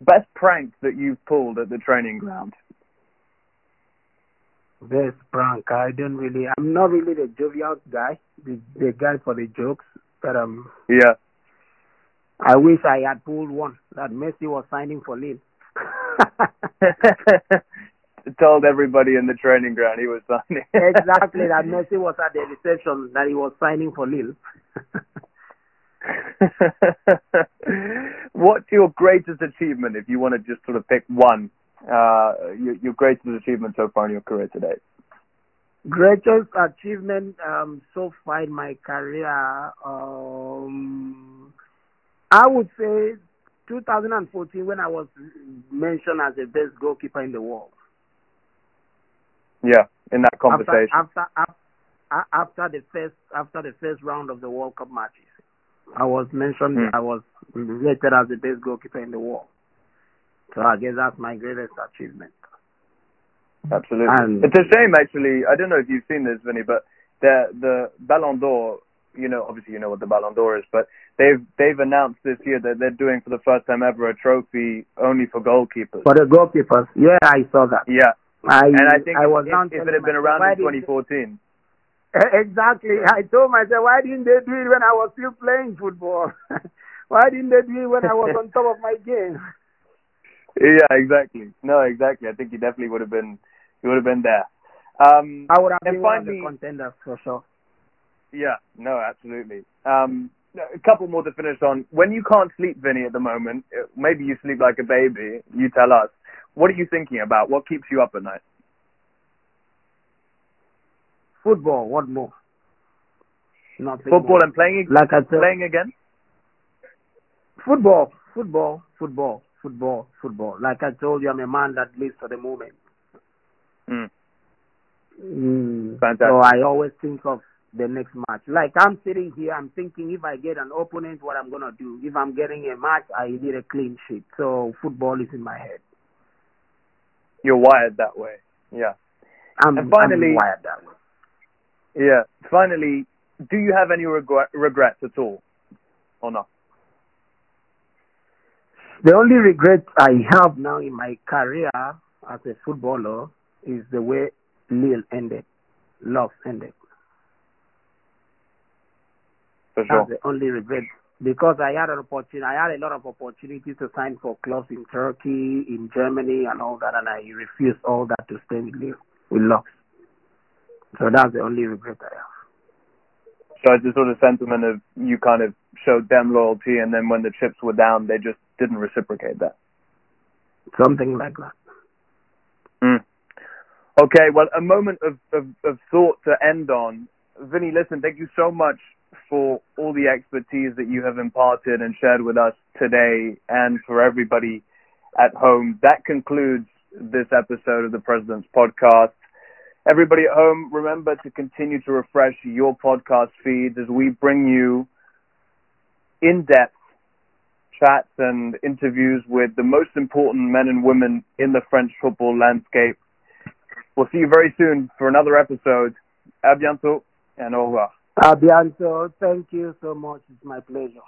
Best prank that you've pulled at the training ground? Best prank. I don't really. I'm not really the jovial guy, the the guy for the jokes. But um. Yeah. I wish I had pulled one that Messi was signing for Lille. Told everybody in the training ground he was signing. exactly that Messi was at the reception that he was signing for Lille. What's your greatest achievement, if you want to just sort of pick one, uh, your, your greatest achievement so far in your career today? Greatest achievement um, so far in my career, um, I would say 2014 when I was mentioned as the best goalkeeper in the world. Yeah, in that conversation. After, after, after, after the first after the first round of the World Cup matches. I was mentioned, mm. I was rated as the best goalkeeper in the world. So I guess that's my greatest achievement. Absolutely. And it's a shame, actually. I don't know if you've seen this, Vinny, but the the Ballon d'Or. You know, obviously, you know what the Ballon d'Or is, but they've they've announced this year that they're doing for the first time ever a trophy only for goalkeepers. For the goalkeepers, yeah, I saw that. Yeah, I, and I think I was if, if it had been around in 2014, Exactly. I told myself, why didn't they do it when I was still playing football? why didn't they do it when I was on top of my game? Yeah, exactly. No, exactly. I think he definitely would have been. He would have been there. Um, I would have been finally, one of the contenders for sure. Yeah. No, absolutely. Um, a couple more to finish on. When you can't sleep, Vinny, at the moment, maybe you sleep like a baby. You tell us. What are you thinking about? What keeps you up at night? Football, what more? Nothing Football more. and playing, like I said, playing again? Football, football, football, football, football. Like I told you, I'm a man that lives for the moment. Mm. Mm. Fantastic. So I always think of the next match. Like I'm sitting here, I'm thinking if I get an opponent, what I'm gonna do. If I'm getting a match, I need a clean sheet. So football is in my head. You're wired that way. Yeah. I'm, and finally, I'm wired that way. Yeah. Finally, do you have any regret, regrets at all, or not? The only regret I have now in my career as a footballer is the way Lille ended, love ended. For sure. That's the only regret because I had an opportunity. I had a lot of opportunities to sign for clubs in Turkey, in Germany, and all that, and I refused all that to stay with Lille with Lux. So that's the only regret I have. So it's a sort of sentiment of you kind of showed them loyalty, and then when the chips were down, they just didn't reciprocate that. Something like that. Mm. Okay, well, a moment of, of, of thought to end on. Vinny, listen, thank you so much for all the expertise that you have imparted and shared with us today and for everybody at home. That concludes this episode of the President's Podcast. Everybody at home, remember to continue to refresh your podcast feeds as we bring you in depth chats and interviews with the most important men and women in the French football landscape. We'll see you very soon for another episode. A bientôt and au revoir. A bientôt. Thank you so much. It's my pleasure.